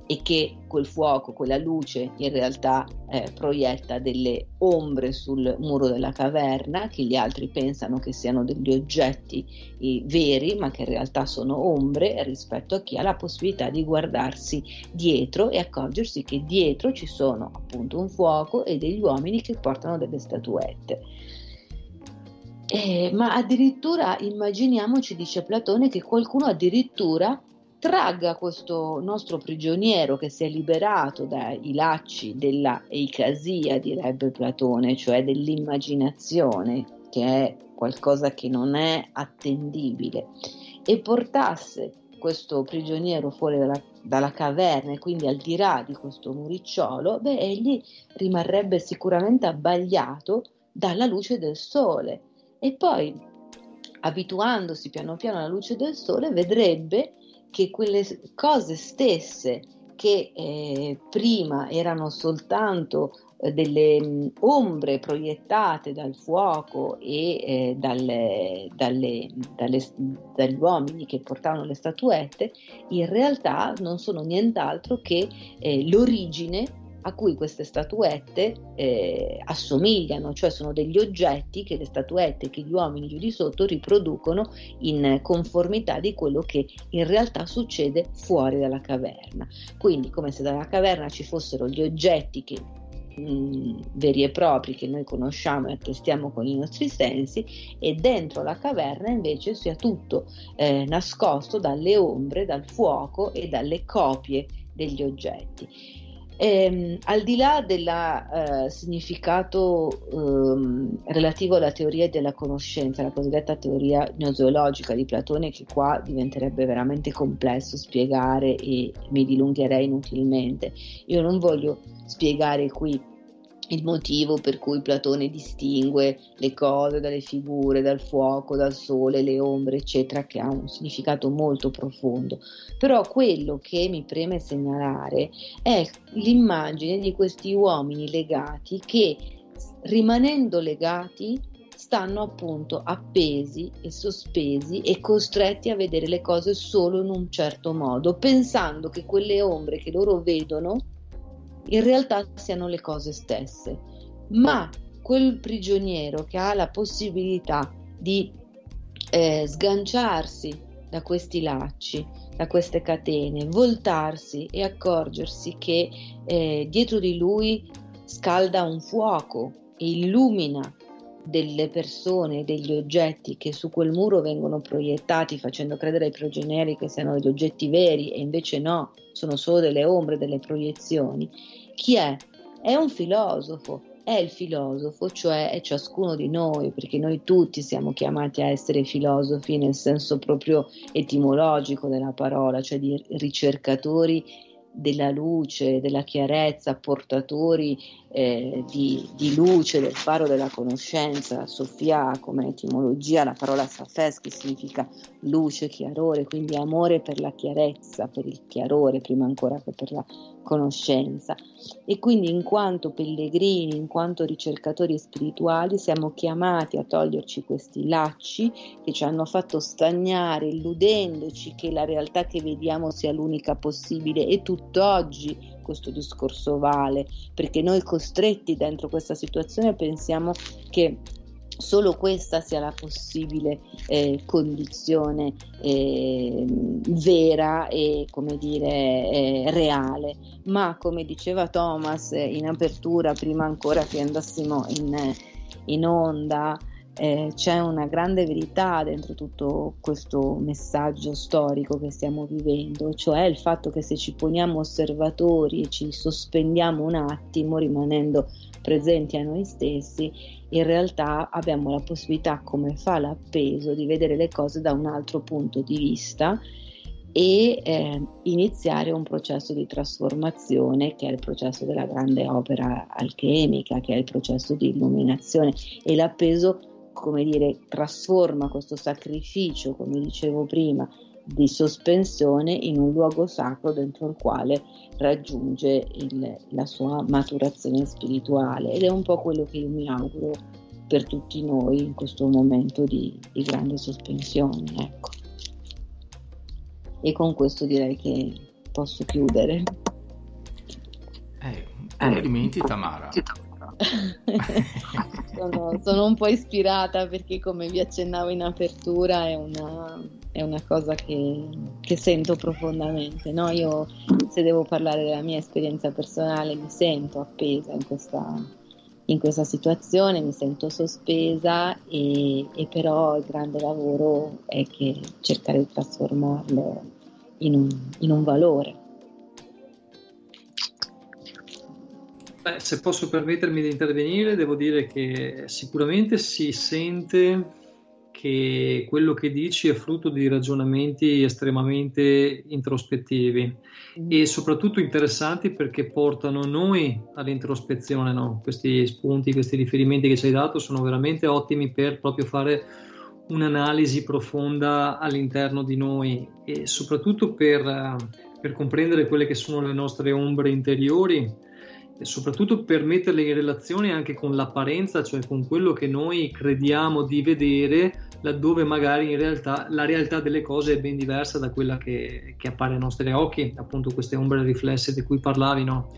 e che quel fuoco, quella luce in realtà eh, proietta delle ombre sul muro della caverna che gli altri pensano che siano degli oggetti eh, veri ma che in realtà sono ombre rispetto a chi ha la possibilità di guardarsi dietro e accorgersi che dietro ci sono appunto un fuoco e degli uomini che portano delle statuette. Eh, ma addirittura immaginiamoci, dice Platone, che qualcuno addirittura tragga questo nostro prigioniero che si è liberato dai lacci della eicasia, direbbe Platone, cioè dell'immaginazione, che è qualcosa che non è attendibile, e portasse questo prigioniero fuori dalla, dalla, caverna e quindi al di là di questo muricciolo, beh, egli rimarrebbe sicuramente abbagliato dalla luce del sole. E poi abituandosi piano piano alla luce del sole vedrebbe che quelle cose stesse che eh, prima erano soltanto eh, delle mm, ombre proiettate dal fuoco e eh, dalle, dalle, dalle, dagli uomini che portavano le statuette, in realtà non sono nient'altro che eh, l'origine a cui queste statuette eh, assomigliano, cioè sono degli oggetti che le statuette che gli uomini giù di sotto riproducono in conformità di quello che in realtà succede fuori dalla caverna. Quindi come se dalla caverna ci fossero gli oggetti che mm, veri e propri che noi conosciamo e attestiamo con i nostri sensi e dentro la caverna invece sia tutto eh, nascosto dalle ombre, dal fuoco e dalle copie degli oggetti. Ehm, al di là del eh, significato ehm, relativo alla teoria della conoscenza, la cosiddetta teoria gnoseologica di Platone, che qua diventerebbe veramente complesso spiegare e mi dilungherei inutilmente, io non voglio spiegare qui il motivo per cui Platone distingue le cose dalle figure, dal fuoco, dal sole, le ombre, eccetera, che ha un significato molto profondo. Però quello che mi preme segnalare è l'immagine di questi uomini legati che, rimanendo legati, stanno appunto appesi e sospesi e costretti a vedere le cose solo in un certo modo, pensando che quelle ombre che loro vedono in realtà siano le cose stesse, ma quel prigioniero che ha la possibilità di eh, sganciarsi da questi lacci, da queste catene, voltarsi e accorgersi che eh, dietro di lui scalda un fuoco e illumina delle persone, degli oggetti che su quel muro vengono proiettati facendo credere ai prigionieri che siano degli oggetti veri e invece no, sono solo delle ombre, delle proiezioni. Chi è? È un filosofo, è il filosofo, cioè è ciascuno di noi, perché noi tutti siamo chiamati a essere filosofi nel senso proprio etimologico della parola, cioè di ricercatori della luce, della chiarezza, portatori eh, di, di, luce, del faro della conoscenza. Sofia come etimologia la parola safes che significa luce, chiarore, quindi amore per la chiarezza, per il chiarore prima ancora che per la conoscenza e quindi in quanto pellegrini, in quanto ricercatori spirituali siamo chiamati a toglierci questi lacci che ci hanno fatto stagnare illudendoci che la realtà che vediamo sia l'unica possibile e tutt'oggi questo discorso vale perché noi costretti dentro questa situazione pensiamo che solo questa sia la possibile eh, condizione eh, vera e come dire eh, reale. Ma come diceva Thomas in apertura prima ancora che andassimo in, in onda eh, c'è una grande verità dentro tutto questo messaggio storico che stiamo vivendo, cioè il fatto che se ci poniamo osservatori e ci sospendiamo un attimo rimanendo presenti a noi stessi, in realtà abbiamo la possibilità, come fa l'appeso, di vedere le cose da un altro punto di vista e eh, iniziare un processo di trasformazione che è il processo della grande opera alchemica, che è il processo di illuminazione. E l'appeso come dire, trasforma questo sacrificio, come dicevo prima, di sospensione in un luogo sacro dentro il quale raggiunge il, la sua maturazione spirituale ed è un po' quello che io mi auguro per tutti noi in questo momento di, di grande sospensione. Ecco. E con questo direi che posso chiudere. Eh, complimenti Tamara. sono, sono, un po' ispirata perché come vi accennavo in apertura è una, è una cosa che, che, sento profondamente. No? Io se devo parlare della mia esperienza personale mi sento appesa in questa, in questa situazione, mi sento sospesa e, e, però il grande lavoro è che cercare di trasformarlo in un, in un valore. Beh, se posso permettermi di intervenire, devo dire che sicuramente si sente che quello che dici è frutto di ragionamenti estremamente introspettivi mm. e soprattutto interessanti perché portano noi all'introspezione. No? Questi spunti, questi riferimenti che ci hai dato sono veramente ottimi per proprio fare un'analisi profonda all'interno di noi e soprattutto per, per comprendere quelle che sono le nostre ombre interiori soprattutto per metterle in relazione anche con l'apparenza, cioè con quello che noi crediamo di vedere, laddove magari in realtà la realtà delle cose è ben diversa da quella che, che appare ai nostri occhi, appunto queste ombre riflesse di cui parlavi, no?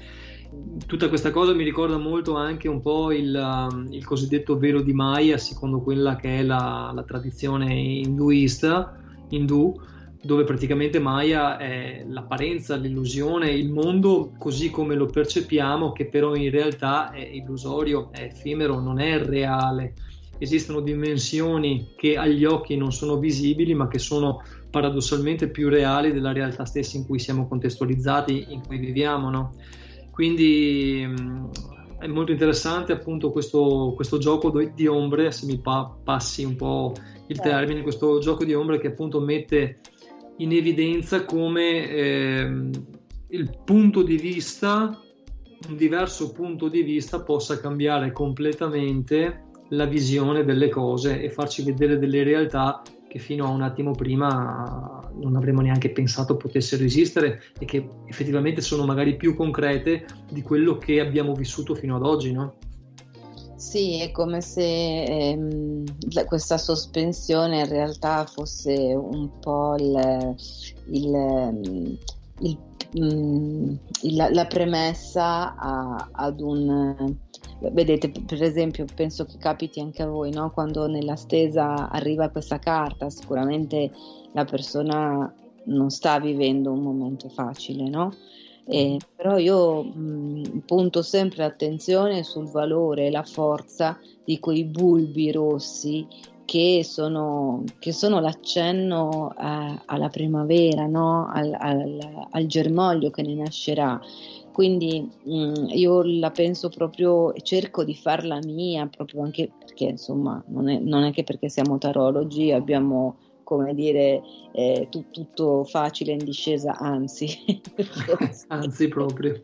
Tutta questa cosa mi ricorda molto anche un po' il, um, il cosiddetto velo di Maya, secondo quella che è la, la tradizione induista, indù, dove praticamente Maya è l'apparenza, l'illusione, il mondo così come lo percepiamo, che però in realtà è illusorio, è effimero, non è reale. Esistono dimensioni che agli occhi non sono visibili, ma che sono paradossalmente più reali della realtà stessa in cui siamo contestualizzati, in cui viviamo. No? Quindi mm, è molto interessante appunto questo, questo gioco di ombre, se mi pa- passi un po' il certo. termine, questo gioco di ombre che appunto mette in evidenza come eh, il punto di vista, un diverso punto di vista possa cambiare completamente la visione delle cose e farci vedere delle realtà che fino a un attimo prima non avremmo neanche pensato potessero esistere e che effettivamente sono magari più concrete di quello che abbiamo vissuto fino ad oggi, no? Sì, è come se ehm, questa sospensione in realtà fosse un po' il, il, il, mm, la, la, premessa a, ad un... Vedete, per esempio, penso che capiti anche a voi, no? quando nella stesa arriva questa carta, sicuramente la persona non sta vivendo un momento facile, no? Eh, però io mh, punto sempre attenzione sul valore e la forza di quei bulbi rossi che sono, che sono l'accenno a, alla primavera, no? al, al, al, germoglio che ne nascerà. Quindi mh, io la penso proprio cerco di farla mia, proprio anche perché insomma non è, non è che perché siamo tarologi abbiamo come dire, eh, tu, tutto facile in discesa, anzi. anzi proprio.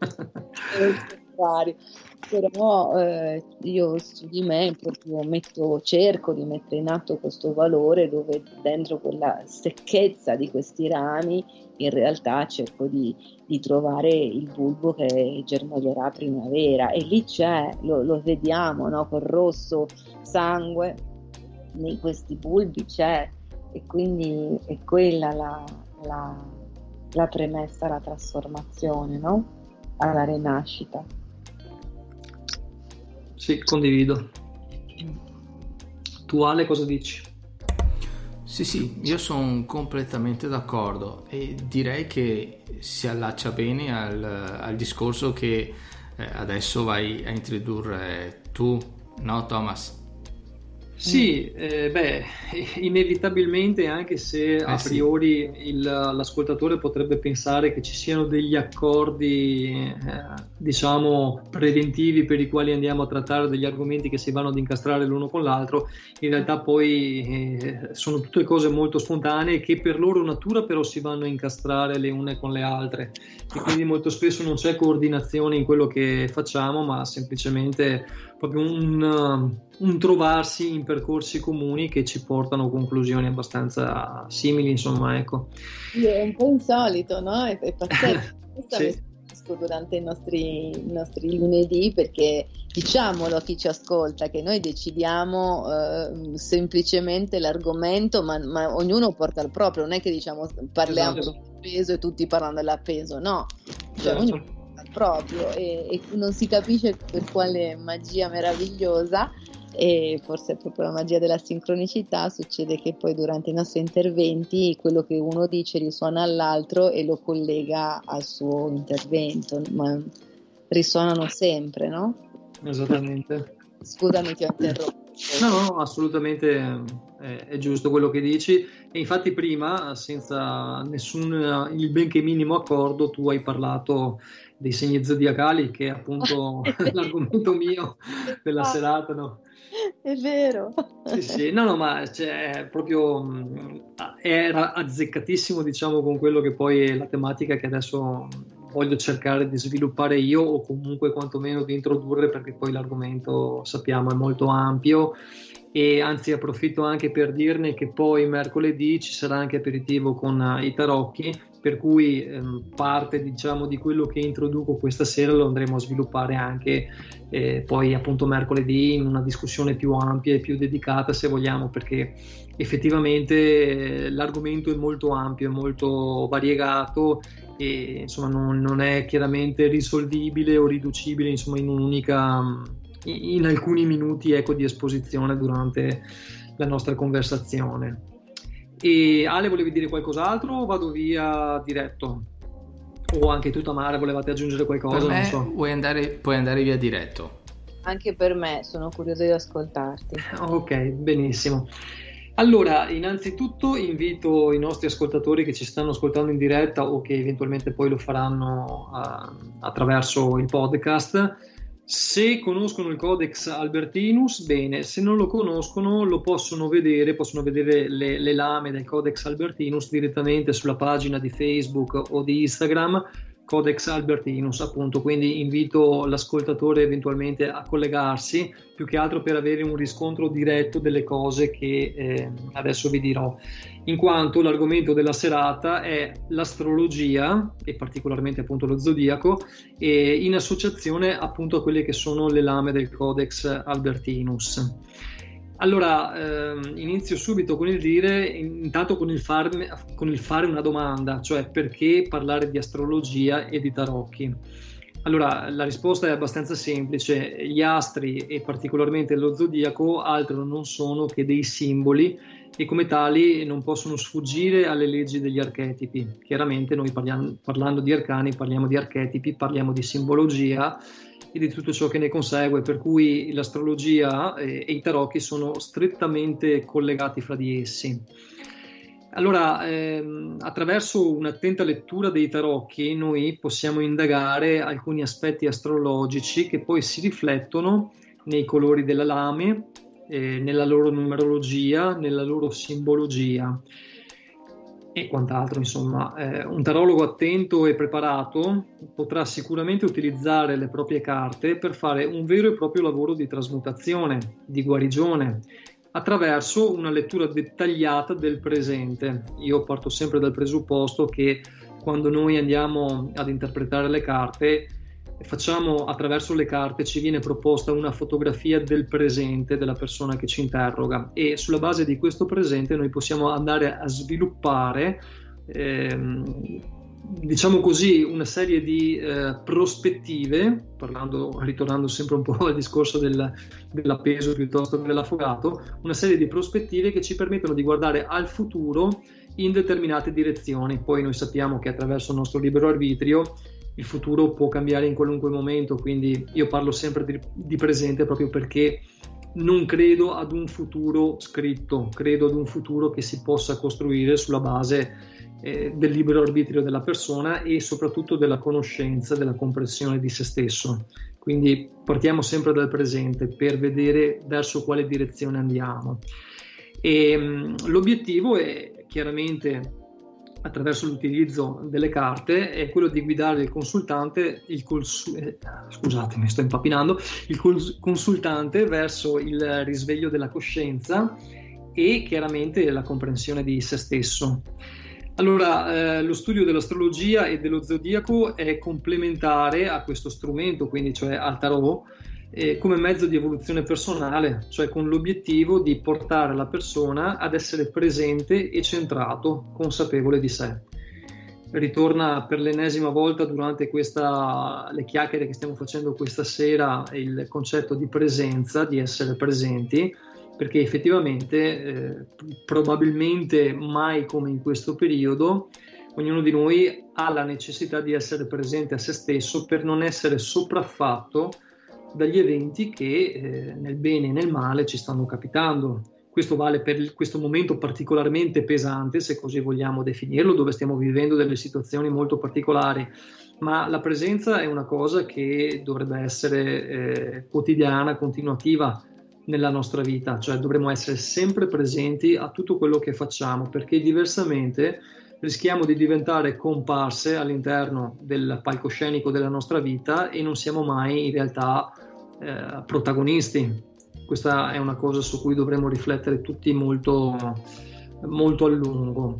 Però eh, io su di me proprio metto, cerco di mettere in atto questo valore dove dentro quella secchezza di questi rami in realtà cerco di, di trovare il bulbo che germoglierà primavera e lì c'è, lo, lo vediamo no? col rosso sangue, nei questi bulbi c'è e quindi è quella la, la, la premessa alla trasformazione, no? alla rinascita. Sì, condivido. Tu Ale cosa dici? Sì, sì, io sono completamente d'accordo e direi che si allaccia bene al, al discorso che eh, adesso vai a introdurre tu, no Thomas? Sì, eh, beh, inevitabilmente anche se a eh priori sì. il, l'ascoltatore potrebbe pensare che ci siano degli accordi, eh, diciamo, preventivi per i quali andiamo a trattare degli argomenti che si vanno ad incastrare l'uno con l'altro, in realtà poi eh, sono tutte cose molto spontanee che per loro natura però si vanno a incastrare le une con le altre e quindi molto spesso non c'è coordinazione in quello che facciamo, ma semplicemente proprio un, un, trovarsi in percorsi comuni che ci portano a conclusioni abbastanza simili, insomma, ecco. È un po' insolito, no? È, è pazzesco. sì durante i nostri, i nostri, lunedì perché diciamolo a chi ci ascolta che noi decidiamo eh, semplicemente l'argomento ma, ma, ognuno porta il proprio non è che diciamo parliamo esatto. del peso e tutti parlano dell'appeso no cioè, certo. ognuno proprio e, e non si capisce per quale magia meravigliosa e forse è proprio la magia della sincronicità, succede che poi durante i nostri interventi quello che uno dice risuona all'altro e lo collega al suo intervento, ma risuonano sempre, no? Esattamente. Scusami, ti ho interrotto. No, no, assolutamente è, è, giusto quello che dici. E infatti prima, senza nessun il benché minimo accordo, tu hai parlato dei segni zodiacali, che è appunto l'argomento mio della ah. serata, no? È vero. Sì, sì, no, no, ma cioè, proprio era azzeccatissimo, diciamo, con quello che poi è la tematica che adesso voglio cercare di sviluppare io o comunque quantomeno di introdurre perché poi l'argomento sappiamo è molto ampio. E anzi approfitto anche per dirne che poi mercoledì ci sarà anche aperitivo con i tarocchi per cui ehm, parte diciamo di quello che introduco questa sera lo andremo a sviluppare anche eh, poi appunto mercoledì in una discussione più ampia e più dedicata se vogliamo perché effettivamente eh, l'argomento è molto ampio, è molto variegato e insomma non, non è chiaramente risolvibile o riducibile insomma in un'unica in alcuni minuti ecco, di esposizione durante la nostra conversazione. E Ale, volevi dire qualcos'altro o vado via diretto? O anche tu, Tamara, volevate aggiungere qualcosa? Per me so. puoi, andare, puoi andare via diretto. Anche per me, sono curioso di ascoltarti. Ok, benissimo. Allora, innanzitutto invito i nostri ascoltatori che ci stanno ascoltando in diretta o che eventualmente poi lo faranno uh, attraverso il podcast se conoscono il Codex Albertinus, bene, se non lo conoscono lo possono vedere, possono vedere le, le lame del Codex Albertinus direttamente sulla pagina di Facebook o di Instagram Codex Albertinus, appunto, quindi invito l'ascoltatore eventualmente a collegarsi, più che altro per avere un riscontro diretto delle cose che eh, adesso vi dirò, in quanto l'argomento della serata è l'astrologia e particolarmente appunto lo zodiaco in associazione appunto a quelle che sono le lame del Codex Albertinus. Allora, ehm, inizio subito con il dire, intanto con il, farme, con il, fare una domanda, cioè perché parlare di astrologia e di tarocchi? Allora, la risposta è abbastanza semplice, gli astri e particolarmente lo zodiaco altro non sono che dei simboli e come tali non possono sfuggire alle leggi degli archetipi. Chiaramente noi parliamo, parlando di arcani parliamo di archetipi, parliamo di simbologia e di tutto ciò che ne consegue, per cui l'astrologia e, i tarocchi sono strettamente collegati fra di essi. Allora, ehm, attraverso un'attenta lettura dei tarocchi noi possiamo indagare alcuni aspetti astrologici che poi si riflettono nei colori della lame, eh, nella loro numerologia, nella loro simbologia e quant'altro. Insomma, eh, un tarologo attento e preparato potrà sicuramente utilizzare le proprie carte per fare un vero e proprio lavoro di trasmutazione, di guarigione, attraverso una lettura dettagliata del presente. Io parto sempre dal presupposto che quando noi andiamo ad interpretare le carte, facciamo attraverso le carte ci viene proposta una fotografia del presente della persona che ci interroga. E sulla base di questo presente noi possiamo andare a sviluppare ehm, diciamo così una serie di eh, prospettive parlando, ritornando sempre un po' al discorso del, dell'appeso piuttosto che dell'affogato una serie di prospettive che ci permettono di guardare al futuro in determinate direzioni. Poi noi sappiamo che attraverso il nostro libero arbitrio il futuro può cambiare in qualunque momento, quindi io parlo sempre di, di, presente proprio perché non credo ad un futuro scritto, credo ad un futuro che si possa costruire sulla base eh, del libero arbitrio della persona e soprattutto della conoscenza, della comprensione di se stesso. Quindi partiamo sempre dal presente per vedere verso quale direzione andiamo. E, mh, l'obiettivo è chiaramente attraverso l'utilizzo delle carte è quello di guidare il consultante, il cons- eh, scusate mi sto impapinando, il cons- consultante verso il risveglio della coscienza e chiaramente la comprensione di se stesso. Allora, eh, lo studio dell'astrologia e dello zodiaco è complementare a questo strumento, quindi cioè al tarot, eh, come mezzo di evoluzione personale, cioè con l'obiettivo di portare la persona ad essere presente e centrato, consapevole di sé. Ritorna per l'ennesima volta durante questa, le chiacchiere che stiamo facendo questa sera il concetto di presenza, di essere presenti, perché effettivamente, eh, probabilmente mai come in questo periodo, ognuno di noi ha la necessità di essere presente a se stesso per non essere sopraffatto dagli eventi che eh, nel bene e nel male ci stanno capitando. Questo vale per questo momento particolarmente pesante, se così vogliamo definirlo, dove stiamo vivendo delle situazioni molto particolari, ma la presenza è una cosa che dovrebbe essere eh, quotidiana, continuativa nella nostra vita, cioè dovremmo essere sempre presenti a tutto quello che facciamo, perché diversamente rischiamo di diventare comparse all'interno del palcoscenico della nostra vita e non siamo mai in realtà eh, protagonisti. Questa è una cosa su cui dovremmo riflettere tutti molto, molto a lungo.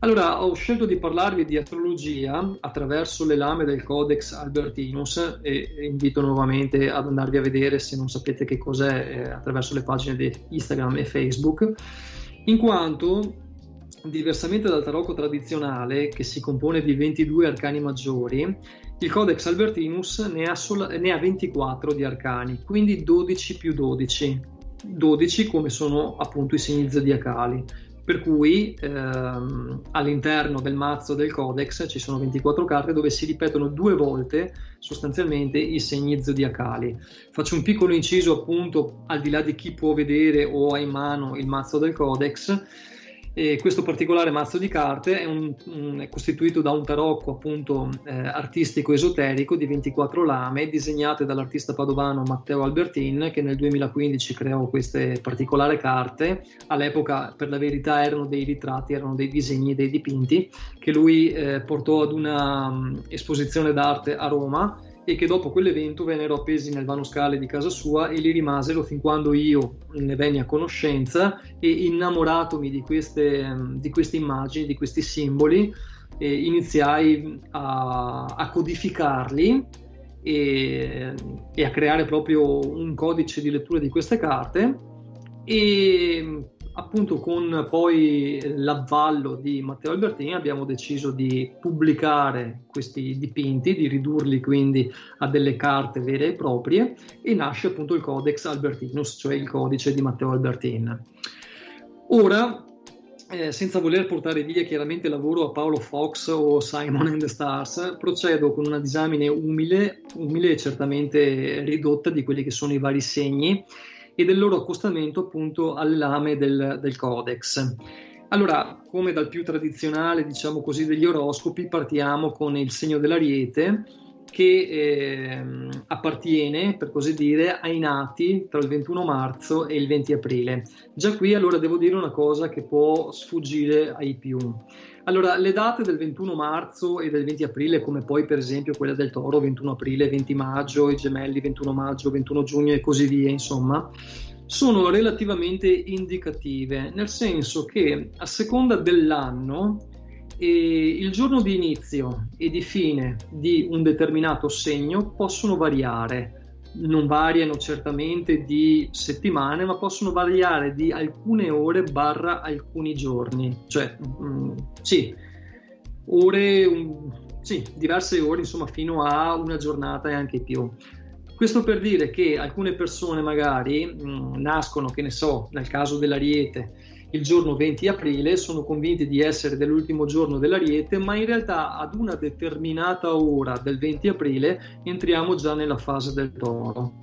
Allora, ho scelto di parlarvi di astrologia attraverso le lame del Codex Albertinus e invito nuovamente ad andarvi a vedere se non sapete che cos'è eh, attraverso le pagine di Instagram e Facebook, in quanto diversamente dal tarocco tradizionale che si compone di 22 arcani maggiori, il Codex Albertinus ne ha, sol- ne ha 24 di arcani, quindi 12 più 12, 12 come sono appunto i segni zodiacali. Per cui ehm, all'interno del mazzo del Codex ci sono 24 carte dove si ripetono due volte sostanzialmente i segni zodiacali. Faccio un piccolo inciso appunto al di là di chi può vedere o ha in mano il mazzo del Codex e questo particolare mazzo di carte è, un, è costituito da un tarocco appunto eh, artistico esoterico di 24 lame disegnate dall'artista padovano Matteo Albertin che nel 2015 creò queste particolari carte. All'epoca per la verità erano dei ritratti, erano dei disegni, dei dipinti che lui eh, portò ad una um, esposizione d'arte a Roma e che dopo quell'evento vennero appesi nel vano scale di casa sua e lì rimasero fin quando io ne venni a conoscenza e innamoratomi di queste, di queste immagini, di questi simboli, iniziai a, a codificarli e, e, a creare proprio un codice di lettura di queste carte. E appunto con poi l'avvallo di Matteo Albertini abbiamo deciso di pubblicare questi dipinti, di ridurli quindi a delle carte vere e proprie e nasce appunto il Codex Albertinus, cioè il codice di Matteo Albertin. Ora, eh, senza voler portare via chiaramente lavoro a Paolo Fox o Simon and the Stars, procedo con una disamine umile, umile e certamente ridotta di quelli che sono i vari segni e del loro accostamento appunto alle lame del, del codex. Allora, come dal più tradizionale, diciamo così, degli oroscopi, partiamo con il segno dell'ariete che eh, appartiene, per così dire, ai nati tra il 21 marzo e il 20 aprile. Già qui allora devo dire una cosa che può sfuggire ai più. Allora, le date del 21 marzo e del 20 aprile, come poi per esempio quella del Toro 21 aprile, 20 maggio, i gemelli 21 maggio, 21 giugno e così via, insomma, sono relativamente indicative, nel senso che a seconda dell'anno eh, il giorno di inizio e di fine di un determinato segno possono variare non variano certamente di settimane, ma possono variare di alcune ore barra alcuni giorni, cioè mh, mm, sì, ore, um, sì, diverse ore, insomma, fino a una giornata e anche più. Questo per dire che alcune persone magari mh, mm, nascono, che ne so, nel caso dell'Ariete, il giorno 20 aprile, sono convinti di essere dell'ultimo giorno dell'Ariete, ma in realtà ad una determinata ora del 20 aprile entriamo già nella fase del toro.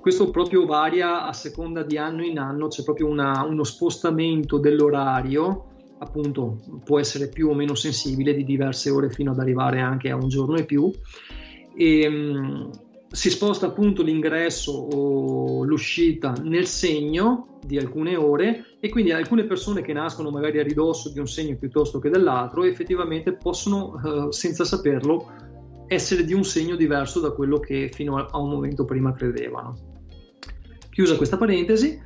Questo proprio varia a seconda di anno in anno, c'è proprio una, uno spostamento dell'orario, appunto può essere più o meno sensibile di diverse ore fino ad arrivare anche a un giorno e più. E, ehm, si sposta appunto l'ingresso o l'uscita nel segno di alcune ore e quindi alcune persone che nascono magari a ridosso di un segno piuttosto che dell'altro effettivamente possono, eh, senza saperlo, essere di un segno diverso da quello che fino a un momento prima credevano. Chiusa questa parentesi,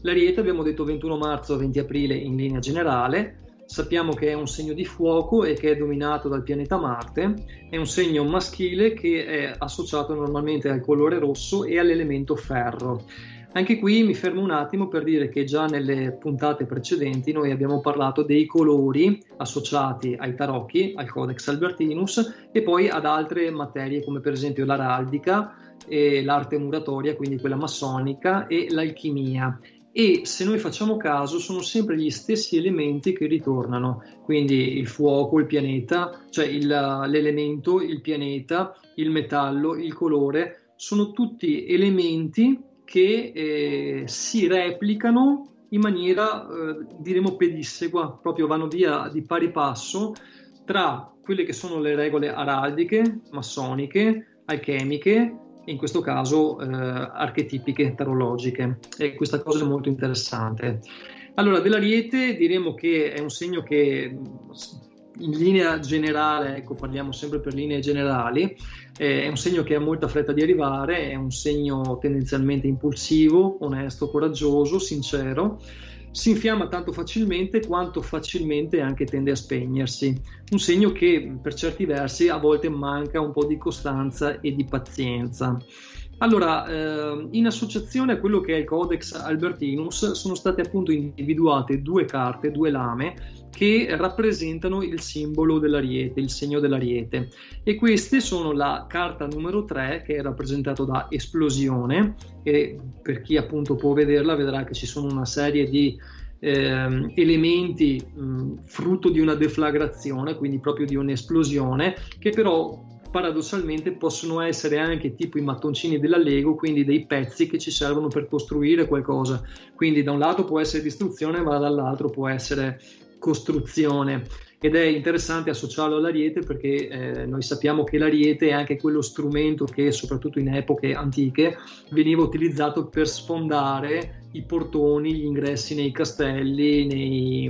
l'Ariete abbiamo detto 21 marzo 20 aprile in linea generale, sappiamo che è un segno di fuoco e che è dominato dal pianeta Marte, è un segno maschile che è associato normalmente al colore rosso e all'elemento ferro. Anche qui mi fermo un attimo per dire che già nelle puntate precedenti noi abbiamo parlato dei colori associati ai tarocchi, al Codex Albertinus e poi ad altre materie come per esempio l'araldica, l'arte muratoria, quindi quella massonica, e l'alchimia e se noi facciamo caso sono sempre gli stessi elementi che ritornano, quindi il fuoco, il pianeta, cioè il, l'elemento, il pianeta, il metallo, il colore, sono tutti elementi che eh, si replicano in maniera, eh, diremo, pedissequa, proprio vanno via di pari passo tra quelle che sono le regole araldiche, massoniche, alchemiche in questo caso eh, archetipiche, tarologiche. E questa cosa è molto interessante. Allora, dell'ariete diremo che è un segno che in linea generale, ecco parliamo sempre per linee generali, eh, è un segno che ha molta fretta di arrivare, è un segno tendenzialmente impulsivo, onesto, coraggioso, sincero, si infiamma tanto facilmente quanto facilmente anche tende a spegnersi, un segno che per certi versi a volte manca un po' di costanza e di pazienza. Allora, eh, in associazione a quello che è il Codex Albertinus sono state appunto individuate due carte, due lame, che rappresentano il simbolo dell'ariete, il segno dell'ariete. E queste sono la carta numero 3 che è rappresentato da esplosione e per chi appunto può vederla vedrà che ci sono una serie di eh, elementi mh, frutto di una deflagrazione, quindi proprio di un'esplosione, che però paradossalmente possono essere anche tipo i mattoncini della Lego, quindi dei pezzi che ci servono per costruire qualcosa. Quindi da un lato può essere distruzione, ma dall'altro può essere costruzione. Ed è interessante associarlo all'ariete perché eh, noi sappiamo che l'ariete è anche quello strumento che, soprattutto in epoche antiche, veniva utilizzato per sfondare i portoni, gli ingressi nei castelli, nei,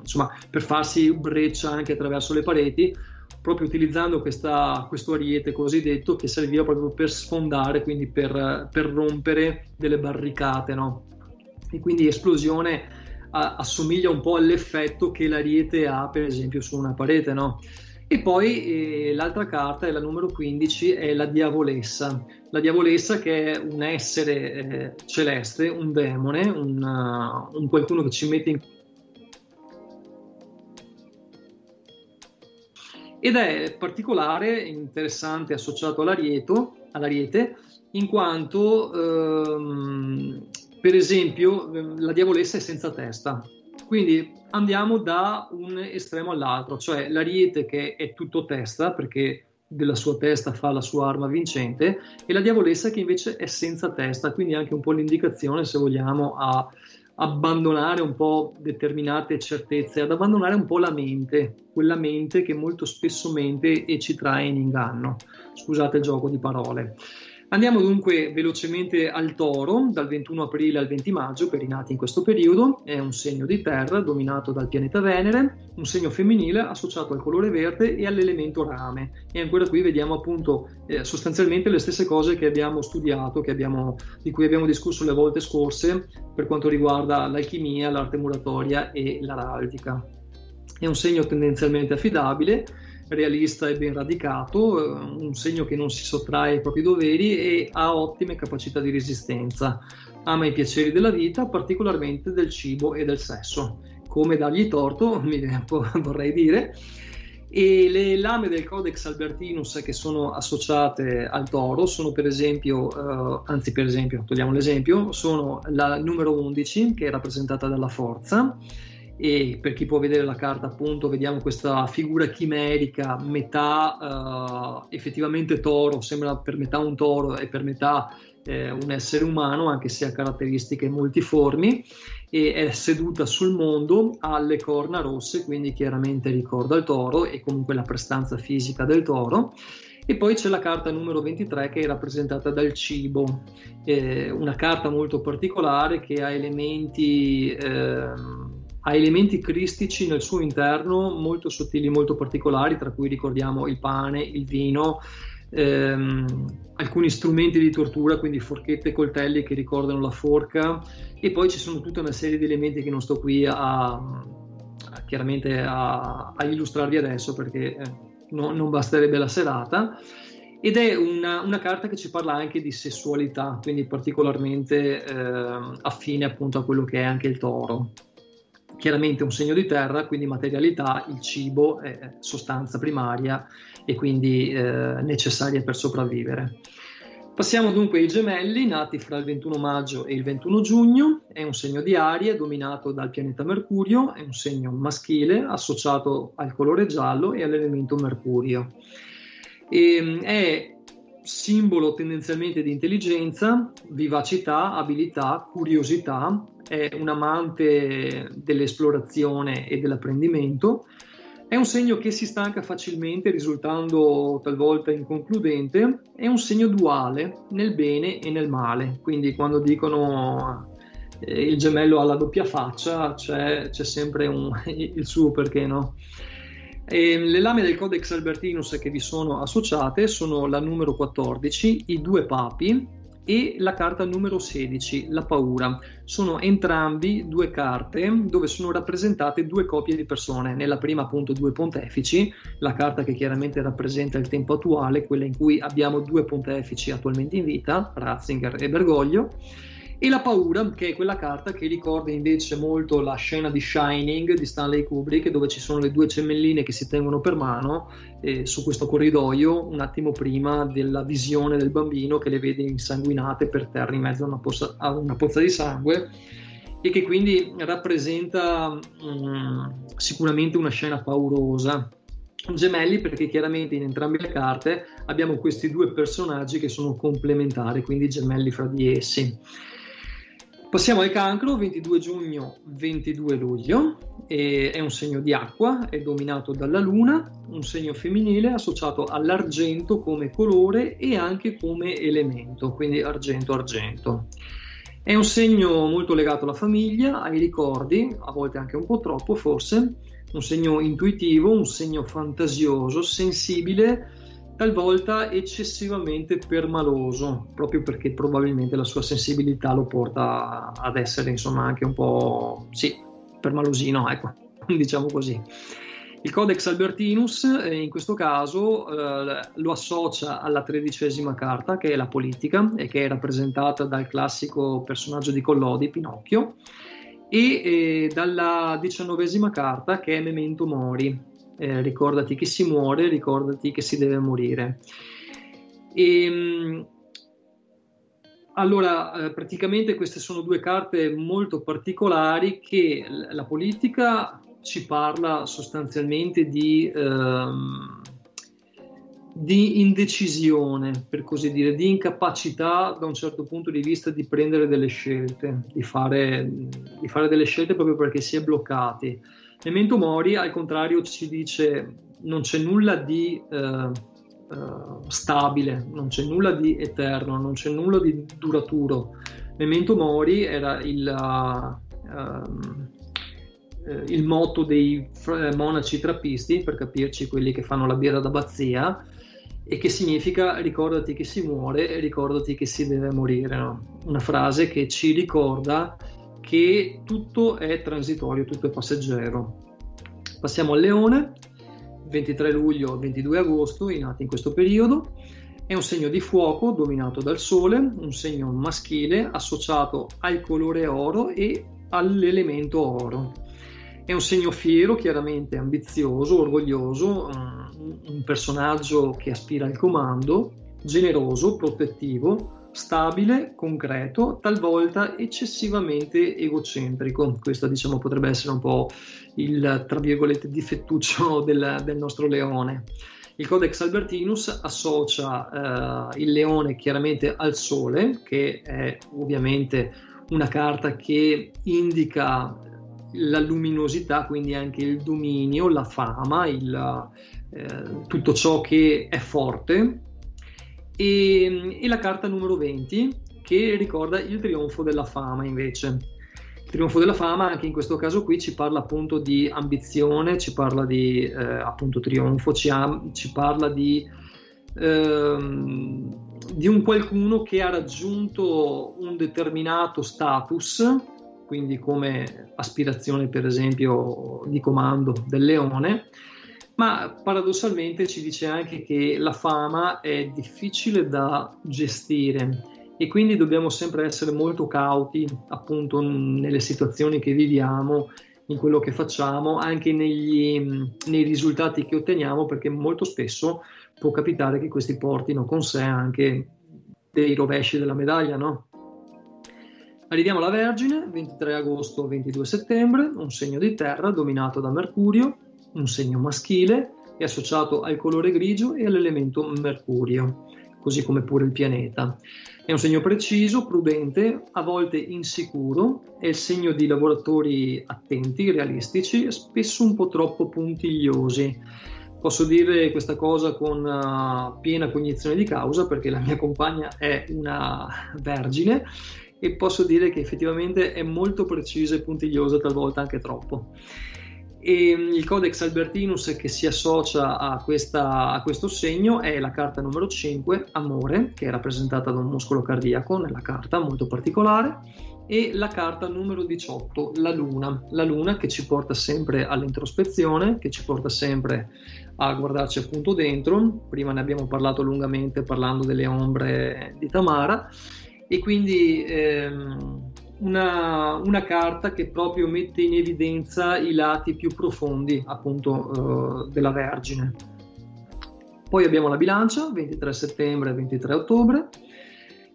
insomma, per farsi breccia anche attraverso le pareti proprio utilizzando questa, questo ariete cosiddetto che serviva proprio per sfondare, quindi per, per rompere delle barricate. No? E quindi esplosione a, assomiglia un po' all'effetto che l'ariete ha per esempio su una parete. No? E poi eh, l'altra carta, è la numero 15, è la diavolessa. La diavolessa che è un essere eh, celeste, un demone, un, uh, un qualcuno che ci mette in ed è particolare, interessante, associato all'arieto, all'ariete, in quanto, ehm, per esempio, la diavolessa è senza testa. Quindi andiamo da un estremo all'altro, cioè l'ariete che è tutto testa, perché della sua testa fa la sua arma vincente, e la diavolessa che invece è senza testa, quindi anche un po' l'indicazione, se vogliamo, a abbandonare un po' determinate certezze, ad abbandonare un po' la mente, quella mente che molto spesso mente e ci trae in inganno. Scusate il gioco di parole. Andiamo dunque velocemente al toro, dal 21 aprile al 20 maggio, per i nati in questo periodo, è un segno di terra dominato dal pianeta Venere, un segno femminile associato al colore verde e all'elemento rame. E ancora qui vediamo appunto eh, sostanzialmente le stesse cose che abbiamo studiato, che abbiamo, di cui abbiamo discusso le volte scorse per quanto riguarda l'alchimia, l'arte muratoria e l'araldica. È un segno tendenzialmente affidabile realista e ben radicato, eh, un segno che non si sottrae ai propri doveri e ha ottime capacità di resistenza. Ama i piaceri della vita, particolarmente del cibo e del sesso. Come dargli torto, vorrei dire. E le lame del Codex Albertinus che sono associate al toro sono per esempio, uh, anzi per esempio, togliamo l'esempio, sono la numero 11 che è rappresentata dalla forza, e per chi può vedere la carta appunto vediamo questa figura chimerica metà uh, effettivamente toro sembra per metà un toro e per metà eh, un essere umano anche se ha caratteristiche multiformi e è seduta sul mondo ha le corna rosse quindi chiaramente ricorda il toro e comunque la prestanza fisica del toro. E poi c'è la carta numero 23 che è rappresentata dal cibo, eh, una carta molto particolare che ha elementi eh, ha elementi cristici nel suo interno molto sottili, molto particolari, tra cui ricordiamo il pane, il vino, ehm, alcuni strumenti di tortura, quindi forchette e coltelli che ricordano la forca, e poi ci sono tutta una serie di elementi che non sto qui a, a chiaramente a, a, illustrarvi adesso perché eh, no, non basterebbe la serata. Ed è una, una, carta che ci parla anche di sessualità, quindi particolarmente eh, affine appunto a quello che è anche il toro chiaramente un segno di terra, quindi materialità, il cibo è sostanza primaria e quindi eh, necessaria per sopravvivere. Passiamo dunque ai gemelli, nati fra il 21 maggio e il 21 giugno, è un segno di aria dominato dal pianeta Mercurio, è un segno maschile associato al colore giallo e all'elemento Mercurio. E, ehm, è simbolo tendenzialmente di intelligenza, vivacità, abilità, curiosità, è un amante dell'esplorazione e dell'apprendimento, è un segno che si stanca facilmente risultando talvolta inconcludente, è un segno duale nel bene e nel male, quindi quando dicono eh, il gemello ha la doppia faccia c'è, c'è sempre un, il suo perché no. E le lame del Codex Albertinus che vi sono associate sono la numero 14, i due papi e la carta numero 16, la paura. Sono entrambi due carte dove sono rappresentate due coppie di persone. Nella prima appunto due pontefici, la carta che chiaramente rappresenta il tempo attuale, quella in cui abbiamo due pontefici attualmente in vita, Ratzinger e Bergoglio e la paura, che è quella carta che ricorda invece molto la scena di Shining di Stanley Kubrick, dove ci sono le due gemelline che si tengono per mano eh, su questo corridoio, un attimo prima della visione del bambino che le vede insanguinate per terra in mezzo a una, pozza, a una pozza di sangue e che quindi rappresenta um, sicuramente una scena paurosa. Gemelli perché chiaramente in entrambe le carte abbiamo questi due personaggi che sono complementari, quindi gemelli fra di essi. Passiamo al cancro, 22 giugno, 22 luglio, è un segno di acqua, è dominato dalla luna, un segno femminile associato all'argento come colore e anche come elemento, quindi argento-argento. È un segno molto legato alla famiglia, ai ricordi, a volte anche un po' troppo forse, un segno intuitivo, un segno fantasioso, sensibile, talvolta eccessivamente permaloso, proprio perché probabilmente la sua sensibilità lo porta ad essere insomma anche un po' sì, permalosino, ecco, diciamo così. Il Codex Albertinus eh, in questo caso eh, lo associa alla tredicesima carta, che è la politica e che è rappresentata dal classico personaggio di Collodi, Pinocchio, e eh, dalla diciannovesima carta, che è Memento Mori, eh, ricordati che si muore, ricordati che si deve morire. E, ehm, allora, eh, praticamente queste sono due carte molto particolari che la politica ci parla sostanzialmente di, ehm, di, indecisione, per così dire, di incapacità da un certo punto di vista di prendere delle scelte, di fare, di fare delle scelte proprio perché si è bloccati. Memento Mori, al contrario, ci dice non c'è nulla di eh, eh, stabile, non c'è nulla di eterno, non c'è nulla di duraturo. Memento Mori era il, uh, il motto dei monaci trappisti, per capirci quelli che fanno la birra d'abbazia, e che significa ricordati che si muore e ricordati che si deve morire. No? Una frase che ci ricorda che tutto è transitorio, tutto è passeggero. Passiamo al leone, 23 luglio 22 agosto, i nati in questo periodo. È un segno di fuoco dominato dal sole, un segno maschile associato al colore oro e all'elemento oro. È un segno fiero, chiaramente ambizioso, orgoglioso, un personaggio che aspira al comando, generoso, protettivo, stabile, concreto, talvolta eccessivamente egocentrico. Questo diciamo potrebbe essere un po' il tra virgolette difettuccio del, del nostro leone. Il Codex Albertinus associa eh, il leone chiaramente al sole, che è ovviamente una carta che indica la luminosità, quindi anche il dominio, la fama, il, eh, tutto ciò che è forte, e, e la carta numero 20 che ricorda il trionfo della fama invece. Il trionfo della fama anche in questo caso qui ci parla appunto di ambizione, ci parla di eh, appunto trionfo, ci, ha, ci parla di, ehm, di un qualcuno che ha raggiunto un determinato status, quindi come aspirazione per esempio di comando del leone, ma paradossalmente ci dice anche che la fama è difficile da gestire e quindi dobbiamo sempre essere molto cauti appunto nelle situazioni che viviamo, in quello che facciamo, anche negli, nei risultati che otteniamo, perché molto spesso può capitare che questi portino con sé anche dei rovesci della medaglia, no? Arriviamo alla Vergine, 23 agosto, 22 settembre, un segno di terra dominato da Mercurio, un segno maschile, è associato al colore grigio e all'elemento mercurio. così come pure il pianeta. È un segno preciso, prudente, a volte insicuro, è il segno di lavoratori attenti, realistici, spesso un po' troppo puntigliosi. Posso dire questa cosa con uh, piena cognizione di causa perché la mia compagna è una vergine e posso dire che effettivamente è molto precisa e puntigliosa, talvolta anche troppo. E mm, il Codex Albertinus che si associa a, questa, a, questo segno è la carta numero 5, Amore, che è rappresentata da un muscolo cardiaco nella carta, molto particolare, e la carta numero 18, la Luna, la Luna che ci porta sempre all'introspezione, che ci porta sempre a guardarci appunto dentro. Prima ne abbiamo parlato lungamente parlando delle ombre di Tamara e quindi ehm, una, una, carta che proprio mette in evidenza i lati più profondi appunto eh, della Vergine. Poi abbiamo la bilancia, 23 settembre e 23 ottobre,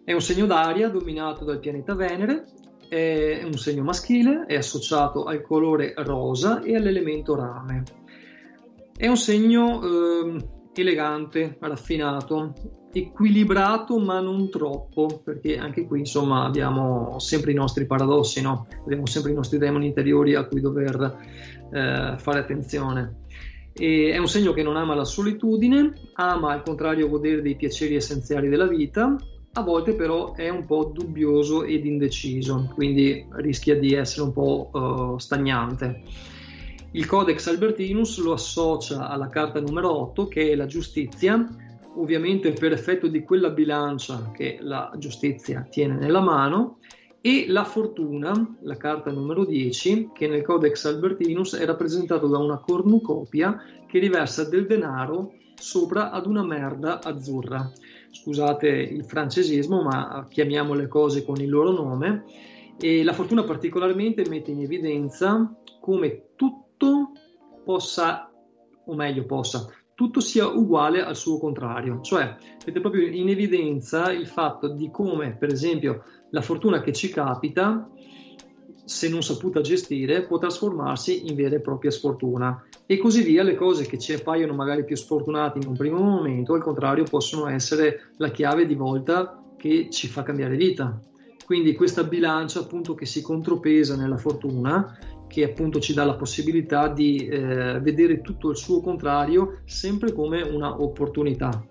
è un segno d'aria dominato dal pianeta Venere, è un segno maschile, è associato al colore rosa e all'elemento rame. È un segno eh, elegante, raffinato, equilibrato ma non troppo, perché anche qui insomma abbiamo sempre i nostri paradossi, no? abbiamo sempre i nostri demoni interiori a cui dover eh, fare attenzione. E è un segno che non ama la solitudine, ama al contrario godere dei piaceri essenziali della vita, a volte però è un po' dubbioso ed indeciso, quindi rischia di essere un po' uh, stagnante. Il Codex Albertinus lo associa alla carta numero 8 che è la giustizia, ovviamente per effetto di quella bilancia che la giustizia tiene nella mano, e la fortuna, la carta numero 10, che nel Codex Albertinus è rappresentato da una cornucopia che riversa del denaro sopra ad una merda azzurra. Scusate il francesismo, ma chiamiamo le cose con il loro nome. E la fortuna particolarmente mette in evidenza come tutto possa, o meglio possa, tutto sia uguale al suo contrario, cioè mette proprio in evidenza il fatto di come, per esempio, la fortuna che ci capita, se non saputa gestire, può trasformarsi in vera e propria sfortuna. E così via, le cose che ci appaiono magari più sfortunate in un primo momento, al contrario, possono essere la chiave di volta che ci fa cambiare vita. Quindi questa bilancia appunto che si contropesa nella fortuna che appunto ci dà la possibilità di eh, vedere tutto il suo contrario sempre come una opportunità.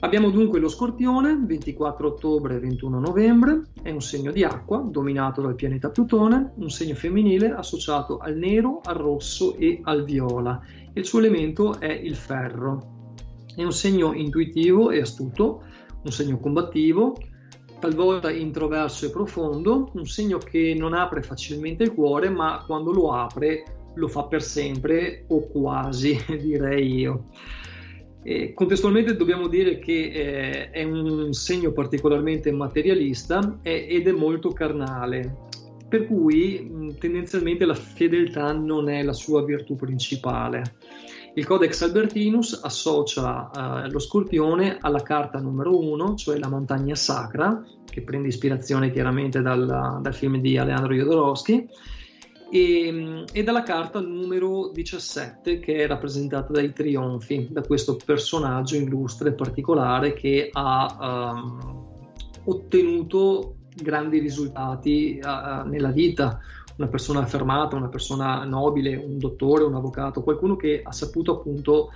Abbiamo dunque lo scorpione, 24 ottobre e 21 novembre, è un segno di acqua dominato dal pianeta Plutone, un segno femminile associato al nero, al rosso e al viola. Il suo elemento è il ferro. È un segno intuitivo e astuto, un segno combattivo, talvolta introverso e profondo, un segno che non apre facilmente il cuore, ma quando lo apre lo fa per sempre o quasi, direi io. E contestualmente dobbiamo dire che eh, è un segno particolarmente materialista eh, ed è molto carnale, per cui mh, tendenzialmente la fedeltà non è la sua virtù principale. Il Codex Albertinus associa eh, lo scorpione alla carta numero 1, cioè la montagna sacra, che prende ispirazione chiaramente dal, dal film di Aleandro Jodorowsky, e, e, dalla carta numero 17 che è rappresentata dai trionfi, da questo personaggio illustre e particolare che ha um, ottenuto grandi risultati uh, nella vita, una persona affermata, una persona nobile, un dottore, un avvocato, qualcuno che ha saputo appunto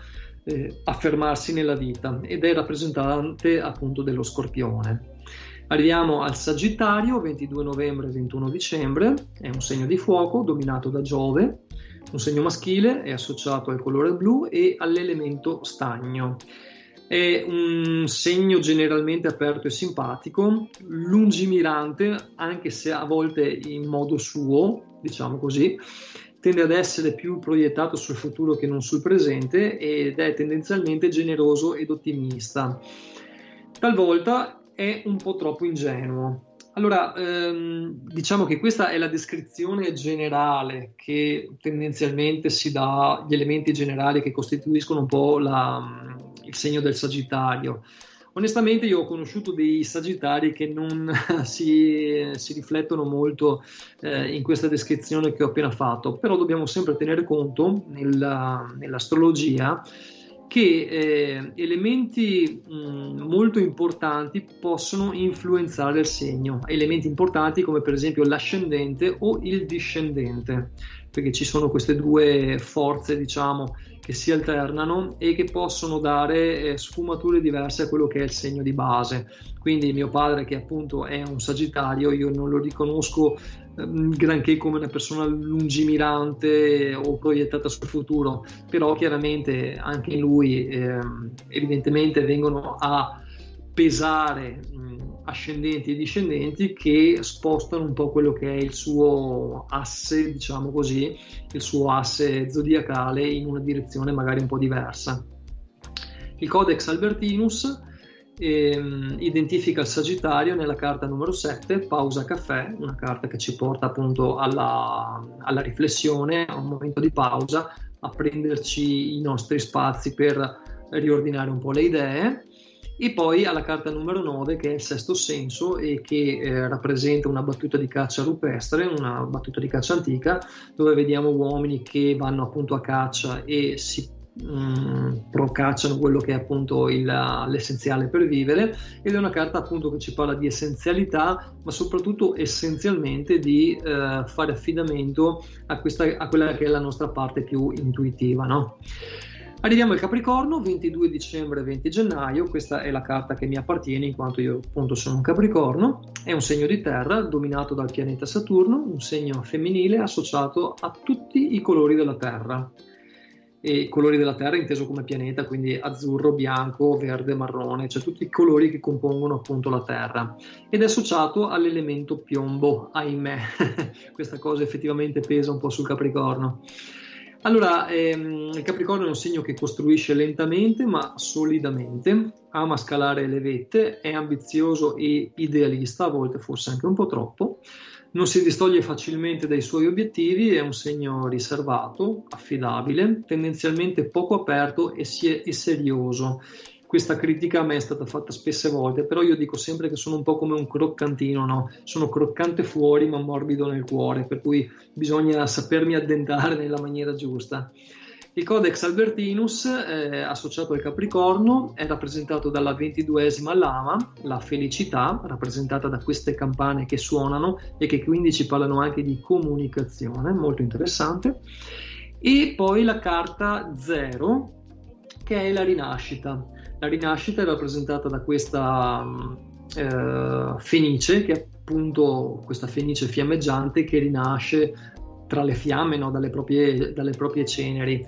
eh, affermarsi nella vita ed è rappresentante appunto dello scorpione. Arriviamo al Sagittario, 22 novembre 21 dicembre, è un segno di fuoco dominato da Giove, un segno maschile, è associato al colore blu e all'elemento stagno. È un segno generalmente aperto e simpatico, lungimirante, anche se a volte in modo suo, diciamo così, tende ad essere più proiettato sul futuro che non sul presente ed è tendenzialmente generoso ed ottimista. Talvolta è un po' troppo ingenuo. Allora, ehm, diciamo che questa è la descrizione generale che tendenzialmente si dà, gli elementi generali che costituiscono un po' la, il segno del Sagittario. Onestamente io ho conosciuto dei Sagittari che non si, si riflettono molto eh, in questa descrizione che ho appena fatto, però dobbiamo sempre tenere conto nella, nell'astrologia che eh, elementi mh, molto importanti possono influenzare il segno, elementi importanti come per esempio l'ascendente o il discendente, perché ci sono queste due forze, diciamo, che si alternano e che possono dare eh, sfumature diverse a quello che è il segno di base. Quindi mio padre, che appunto è un Sagittario, io non lo riconosco Ehm, granché come una persona lungimirante o proiettata sul futuro, però chiaramente anche in lui eh, evidentemente vengono a pesare mh, ascendenti e discendenti che spostano un po' quello che è il suo asse, diciamo così, il suo asse zodiacale in una direzione magari un po' diversa. Il Codex Albertinus ehm, identifica il Sagittario nella carta numero 7, pausa caffè, una carta che ci porta appunto alla, alla riflessione, a un momento di pausa, a prenderci i nostri spazi per riordinare un po' le idee. E poi alla carta numero 9 che è il sesto senso e che eh, rappresenta una battuta di caccia rupestre, una battuta di caccia antica, dove vediamo uomini che vanno appunto a caccia e si Mm, procacciano quello che è appunto il, l'essenziale per vivere ed è una carta appunto che ci parla di essenzialità ma soprattutto essenzialmente di eh, fare affidamento a, questa, a quella che è la nostra parte più intuitiva no? Arriviamo al Capricorno, 22 dicembre 20 gennaio, questa è la carta che mi appartiene in quanto io appunto sono un Capricorno, è un segno di terra dominato dal pianeta Saturno, un segno femminile associato a tutti i colori della Terra. E colori della Terra inteso come pianeta, quindi azzurro, bianco, verde, marrone, cioè tutti i colori che compongono appunto la Terra. Ed è associato all'elemento piombo, ahimè, questa cosa effettivamente pesa un po' sul Capricorno. Allora, ehm, il Capricorno è un segno che costruisce lentamente ma solidamente, ama scalare le vette, è ambizioso e idealista, a volte forse anche un po' troppo, non si distoglie facilmente dai suoi obiettivi, è un segno riservato, affidabile, tendenzialmente poco aperto e, e serioso. Questa critica a me è stata fatta spesse volte, però io dico sempre che sono un po' come un croccantino, no? Sono croccante fuori ma morbido nel cuore, per cui bisogna sapermi addentare nella maniera giusta. Il Codex Albertinus, eh, associato al Capricorno, è rappresentato dalla ventiduesima lama, la felicità, rappresentata da queste campane che suonano e che quindi ci parlano anche di comunicazione, molto interessante. E poi la carta 0, che è la rinascita. La rinascita è rappresentata da questa eh, fenice, che è appunto questa fenice fiammeggiante che rinasce tra le fiamme, no? dalle, proprie, dalle, proprie, ceneri.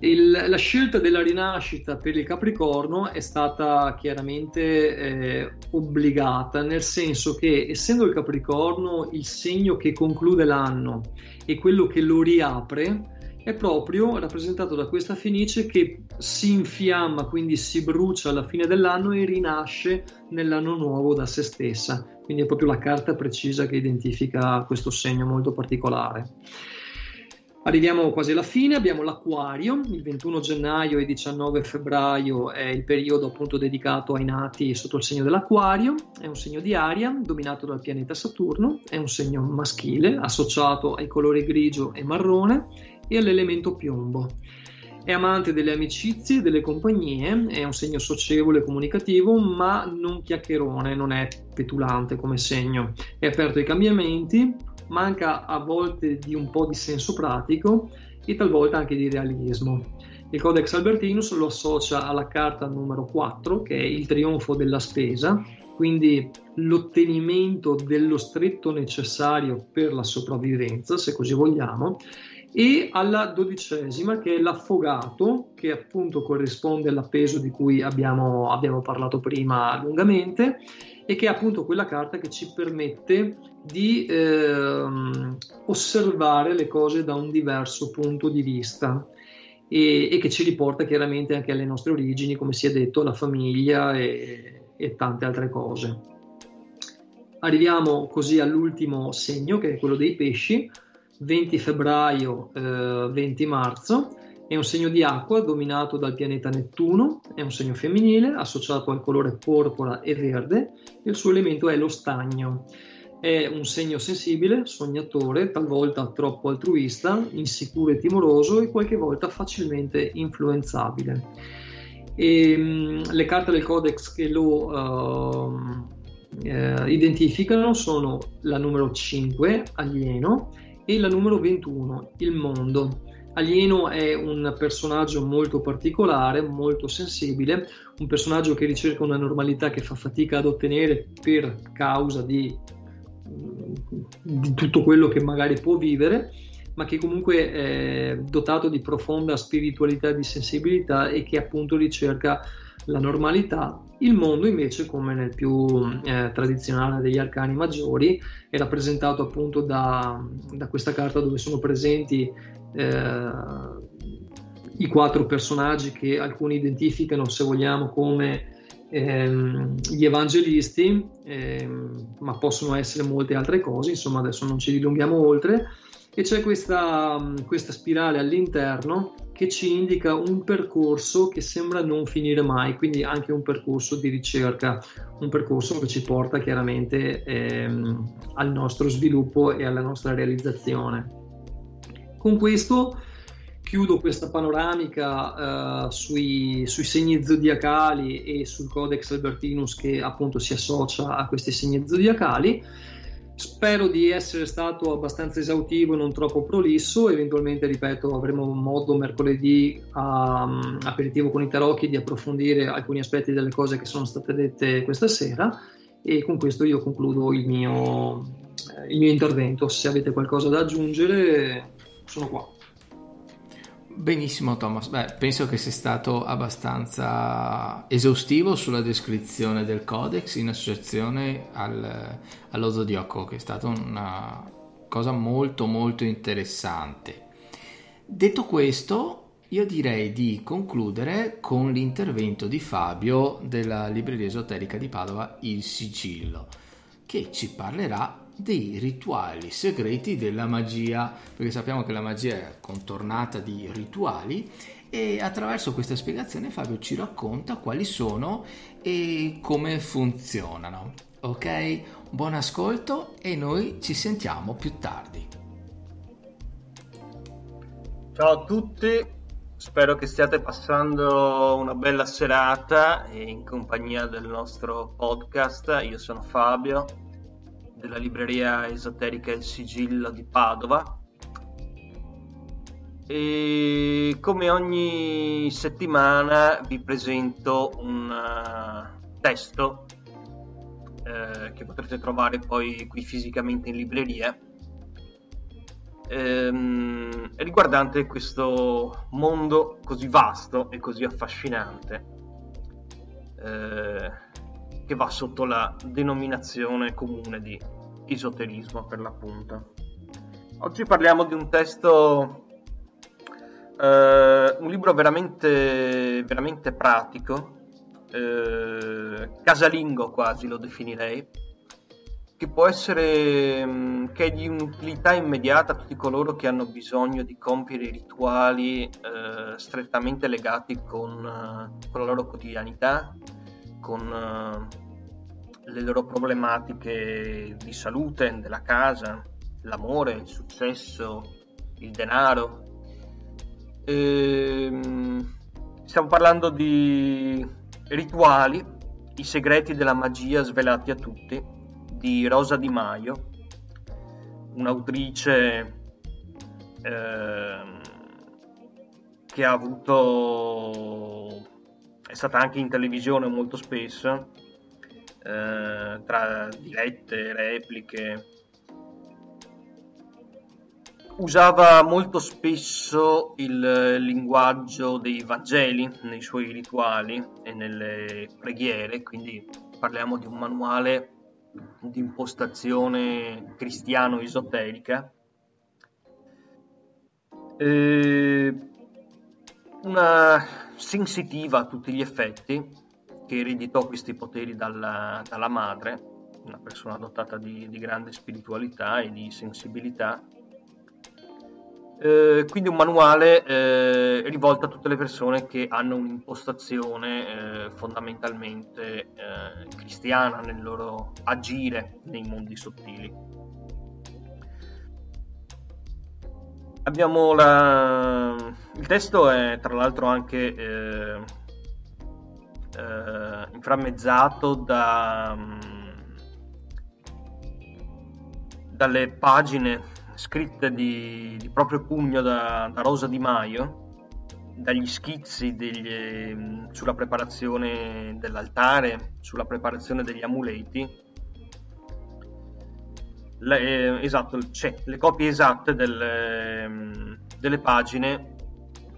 Il, la scelta della rinascita per il Capricorno è stata chiaramente eh, obbligata, nel senso che essendo il Capricorno il segno che conclude l'anno e quello che lo riapre, è proprio rappresentato da questa fenice che si infiamma, quindi si brucia alla fine dell'anno e rinasce nell'anno nuovo da se stessa. Quindi è proprio la carta precisa che identifica questo segno molto particolare. Arriviamo quasi alla fine, abbiamo l'Aquario, il 21 gennaio e 19 febbraio è il periodo appunto dedicato ai nati sotto il segno dell'Aquario, è un segno di aria dominato dal pianeta Saturno, è un segno maschile associato ai colori grigio e marrone e all'elemento piombo. È amante delle amicizie, delle compagnie, è un segno socievole e comunicativo, ma non chiacchierone, non è petulante come segno. È aperto ai cambiamenti, manca a volte di un po' di senso pratico e talvolta anche di realismo. Il Codex Albertinus lo associa alla carta numero 4, che è il trionfo della spesa, quindi l'ottenimento dello stretto necessario per la sopravvivenza, se così vogliamo, e alla dodicesima che è l'affogato, che appunto corrisponde all'appeso di cui abbiamo, abbiamo parlato prima lungamente e che è appunto quella carta che ci permette di eh, osservare le cose da un diverso punto di vista e, e, che ci riporta chiaramente anche alle nostre origini, come si è detto, alla famiglia e, e tante altre cose. Arriviamo così all'ultimo segno che è quello dei pesci 20 febbraio, eh, 20 marzo. È un segno di acqua dominato dal pianeta Nettuno, è un segno femminile associato al colore porpora e verde il suo elemento è lo stagno. È un segno sensibile, sognatore, talvolta troppo altruista, insicuro e timoroso e qualche volta facilmente influenzabile. e mh, le carte del codex che lo uh, eh, identificano sono la numero 5, alieno, e la numero 21, il mondo. Alieno è un personaggio molto particolare, molto sensibile, un personaggio che ricerca una normalità che fa fatica ad ottenere per causa di, di tutto quello che magari può vivere, ma che comunque è dotato di profonda spiritualità e di sensibilità e che appunto ricerca la normalità. Il mondo invece, come nel più eh, tradizionale degli arcani maggiori, è rappresentato appunto da, da questa carta dove sono presenti eh, i quattro personaggi che alcuni identificano, se vogliamo, come ehm, gli evangelisti, ehm, ma possono essere molte altre cose, insomma adesso non ci dilunghiamo oltre, e c'è questa, questa spirale all'interno che ci indica un percorso che sembra non finire mai, quindi anche un percorso di ricerca, un percorso che ci porta chiaramente ehm, al nostro sviluppo e alla nostra realizzazione. Con questo chiudo questa panoramica uh, sui, sui, segni zodiacali e sul Codex Albertinus che appunto si associa a questi segni zodiacali. Spero di essere stato abbastanza esaustivo e non troppo prolisso. Eventualmente, ripeto, avremo modo mercoledì a um, aperitivo con i tarocchi di approfondire alcuni aspetti delle cose che sono state dette questa sera. E con questo io concludo il mio, eh, il mio intervento. Se avete qualcosa da aggiungere, sono qua. Benissimo Thomas, Beh, penso che sia stato abbastanza esaustivo sulla descrizione del codex in associazione al, allo zodiaco, che è stata una cosa molto molto interessante. Detto questo, io direi di concludere con l'intervento di Fabio della libreria esoterica di Padova Il Sigillo, che ci parlerà dei rituali segreti della magia, perché sappiamo che la magia è contornata di rituali e attraverso questa spiegazione Fabio ci racconta quali sono e come funzionano. Ok? Buon ascolto e noi ci sentiamo più tardi. Ciao a tutti, spero che stiate passando una bella serata in compagnia del nostro podcast. Io sono Fabio della libreria esoterica Il Sigillo di Padova. E come ogni settimana vi presento un uh, testo eh, che potrete trovare poi qui fisicamente in libreria ehm, riguardante questo mondo così vasto e così affascinante eh, che va sotto la denominazione comune di esoterismo per l'appunto. Oggi parliamo di un testo, eh, un libro veramente, veramente pratico, eh, casalingo quasi lo definirei, che può essere, mm, che è di un'utilità immediata a tutti coloro che hanno bisogno di compiere rituali eh, strettamente legati con, eh, con la loro quotidianità, con uh, le loro problematiche di salute, della casa, l'amore, il successo, il denaro. Ehm, stiamo parlando di rituali, i segreti della magia svelati a tutti, di Rosa Di Maio, un'autrice eh, che ha avuto è stata anche in televisione molto spesso, eh, tra dirette, repliche. Usava molto spesso il linguaggio dei Vangeli nei suoi rituali e nelle preghiere, quindi parliamo di un manuale di impostazione cristiano-esoterica. Eh, una sensitiva a tutti gli effetti, che ereditò questi poteri dalla, dalla madre, una persona dotata di, di, grande spiritualità e di sensibilità. Eh, quindi un manuale eh, rivolto a tutte le persone che hanno un'impostazione eh, fondamentalmente eh, cristiana nel loro agire nei mondi sottili. Abbiamo la... Il testo è tra l'altro anche eh, eh, inframmezzato da, um, dalle pagine scritte di, di proprio pugno da, da, Rosa Di Maio, dagli schizzi degli, mm, sulla preparazione dell'altare, sulla preparazione degli amuleti. Le, eh, esatto, c'è le copie esatte del, mm, delle pagine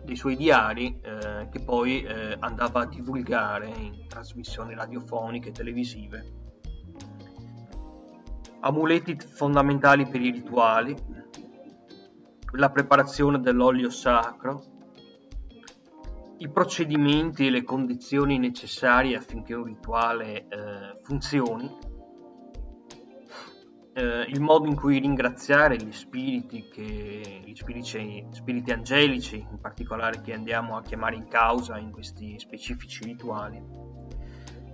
dei suoi diari eh, che poi eh, andava a divulgare in trasmissioni radiofoniche e televisive. Amuleti fondamentali per i rituali, la preparazione dell'olio sacro, i procedimenti e le condizioni necessarie affinché un rituale eh, funzioni, eh, il modo in cui ringraziare gli spiriti, che, gli spiriti, spiriti angelici, in particolare che andiamo a chiamare in causa in questi specifici rituali,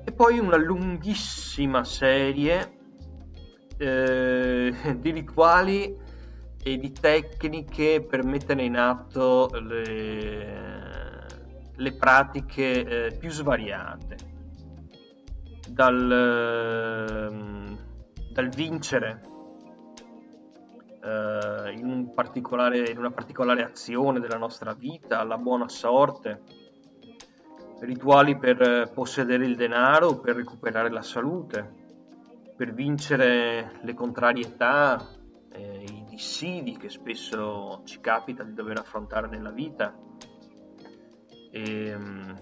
e poi una lunghissima serie eh, di rituali e di tecniche per mettere in atto le, le pratiche eh, più svariate, dal, ehm, dal vincere eh, in, un in, una particolare azione della nostra vita, alla buona sorte, rituali per possedere il denaro per recuperare la salute, per vincere le contrarietà, eh, i dissidi che spesso ci capita di dover affrontare nella vita, e, um,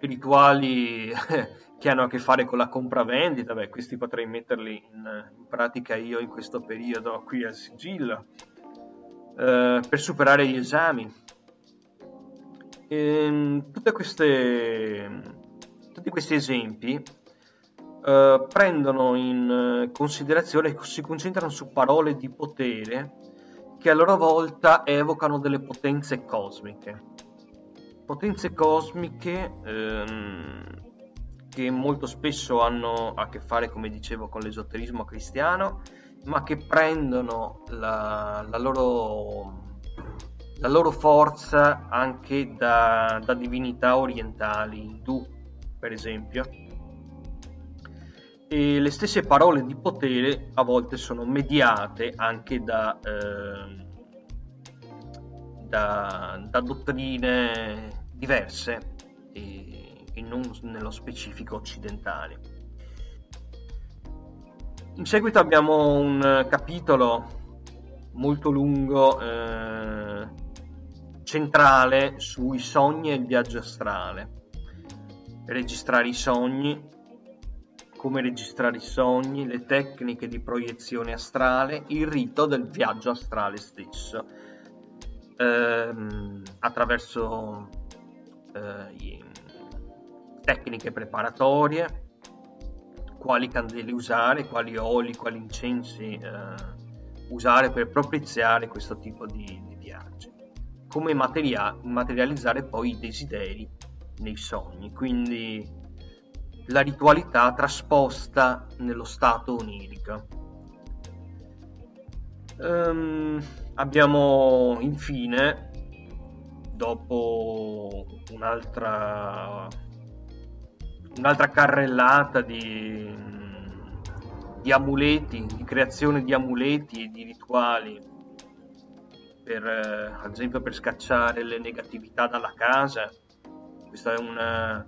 rituali che hanno a che fare con la compravendita, beh, questi potrei metterli in, in pratica io in questo periodo qui al sigillo, eh, per superare gli esami. E, ehm, tutte queste, tutti questi esempi eh, prendono in eh, considerazione e si concentrano su parole di potere che a loro volta evocano delle potenze cosmiche. Potenze cosmiche ehm, che molto spesso hanno a che fare, come dicevo, con l'esoterismo cristiano, ma che prendono la, la, loro, la loro, forza anche da, da divinità orientali, indù per esempio. E le stesse parole di potere a volte sono mediate anche da, eh, da, da dottrine diverse. E, e, non nello specifico occidentali. In seguito abbiamo un capitolo molto lungo eh, centrale sui sogni e il viaggio astrale. Registrare i sogni, come registrare i sogni, le tecniche di proiezione astrale, il rito del viaggio astrale stesso, ehm, attraverso eh, tecniche preparatorie, quali candele usare, quali oli, quali incensi eh, usare per propiziare questo tipo di, di viaggi, come materia- materializzare poi i desideri nei sogni, quindi la ritualità trasposta nello stato onirico. Um, abbiamo infine, dopo un'altra, un'altra carrellata di, di amuleti, di creazione di amuleti e di rituali, per, ad esempio per scacciare le negatività dalla casa, questa è una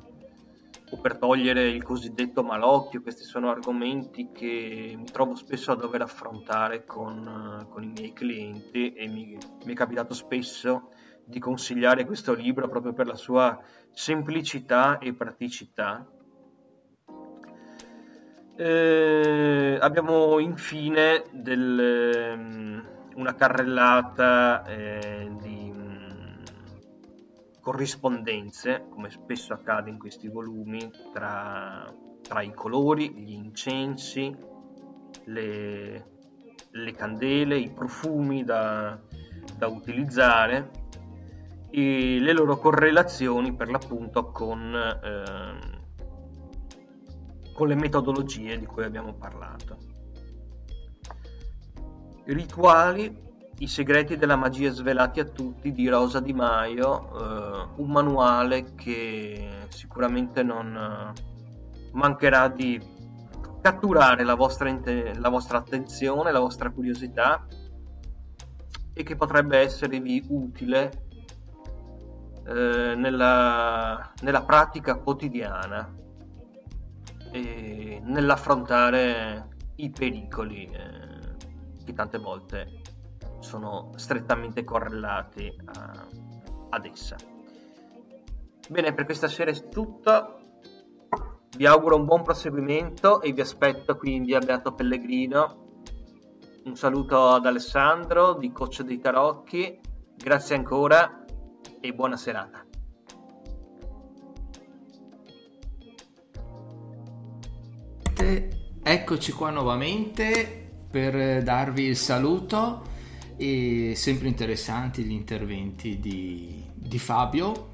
o per togliere il cosiddetto malocchio, questi sono argomenti che mi trovo spesso a dover affrontare con, con i miei clienti e mi, mi, è capitato spesso di consigliare questo libro proprio per la sua semplicità e praticità. Eh, abbiamo infine del, una carrellata eh, di corrispondenze, come spesso accade in questi volumi, tra, tra i colori, gli incensi, le, le candele, i profumi da, da utilizzare e le loro correlazioni per l'appunto con, eh, con le metodologie di cui abbiamo parlato. Rituali I segreti della magia svelati a tutti di Rosa Di Maio, eh, un manuale che sicuramente non eh, mancherà di catturare la vostra, la vostra attenzione, la vostra curiosità e che potrebbe esservi utile eh, nella, nella, pratica quotidiana nell'affrontare i pericoli eh, che tante volte sono strettamente correlati a, ad essa. Bene, per questa sera è tutto. Vi auguro un buon proseguimento e vi aspetto quindi a Beato Pellegrino. Un saluto ad Alessandro di Coach dei Tarocchi. Grazie ancora e buona serata. Eccoci qua nuovamente per darvi il saluto e sempre interessanti gli interventi di, di Fabio.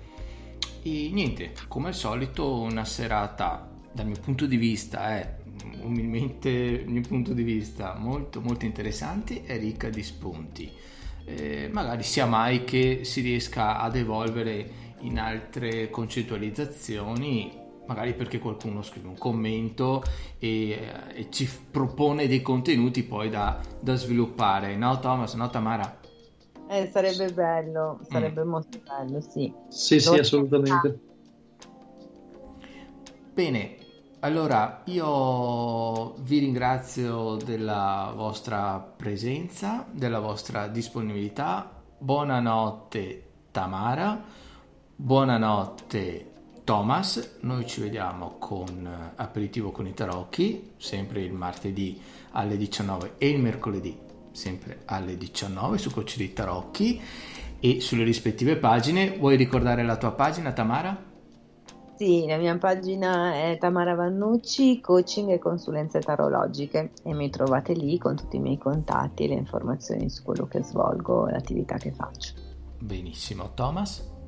E niente, come al solito una serata dal mio punto di vista è eh, umilmente il mio punto di vista molto molto interessante e ricca di spunti. Eh, magari sia mai che si riesca ad evolvere in altre concettualizzazioni magari perché qualcuno scrive un commento e, e ci propone dei contenuti poi da, da, sviluppare. No Thomas, no Tamara? Eh, sarebbe bello, sarebbe mm. molto bello, sì. Sì, sì, assolutamente. Bene, allora io vi ringrazio della vostra presenza, della vostra disponibilità. Buonanotte Tamara, buonanotte Thomas, noi ci vediamo con eh, Aperitivo con i Tarocchi, sempre il martedì alle 19 e il mercoledì sempre alle 19 su Coach dei Tarocchi e sulle rispettive pagine. Vuoi ricordare la tua pagina Tamara? Sì, la mia pagina è Tamara Vannucci, coaching e consulenze tarologiche e mi trovate lì con tutti i miei contatti e le informazioni su quello che svolgo e l'attività che faccio. Benissimo, Thomas?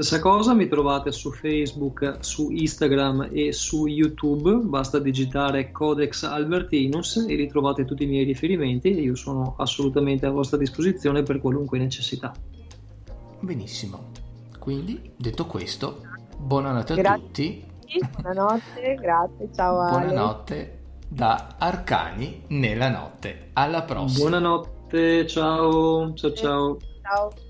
Stessa cosa, mi trovate su Facebook, su Instagram e su YouTube, basta digitare Codex Albertinus e ritrovate tutti i miei riferimenti e io sono assolutamente a vostra disposizione per qualunque necessità. Benissimo, quindi detto questo, buonanotte a grazie. tutti. Buonanotte, grazie, ciao. Ale. Buonanotte da Arcani nella notte. Alla prossima. Buonanotte, ciao, ciao ciao. Ciao.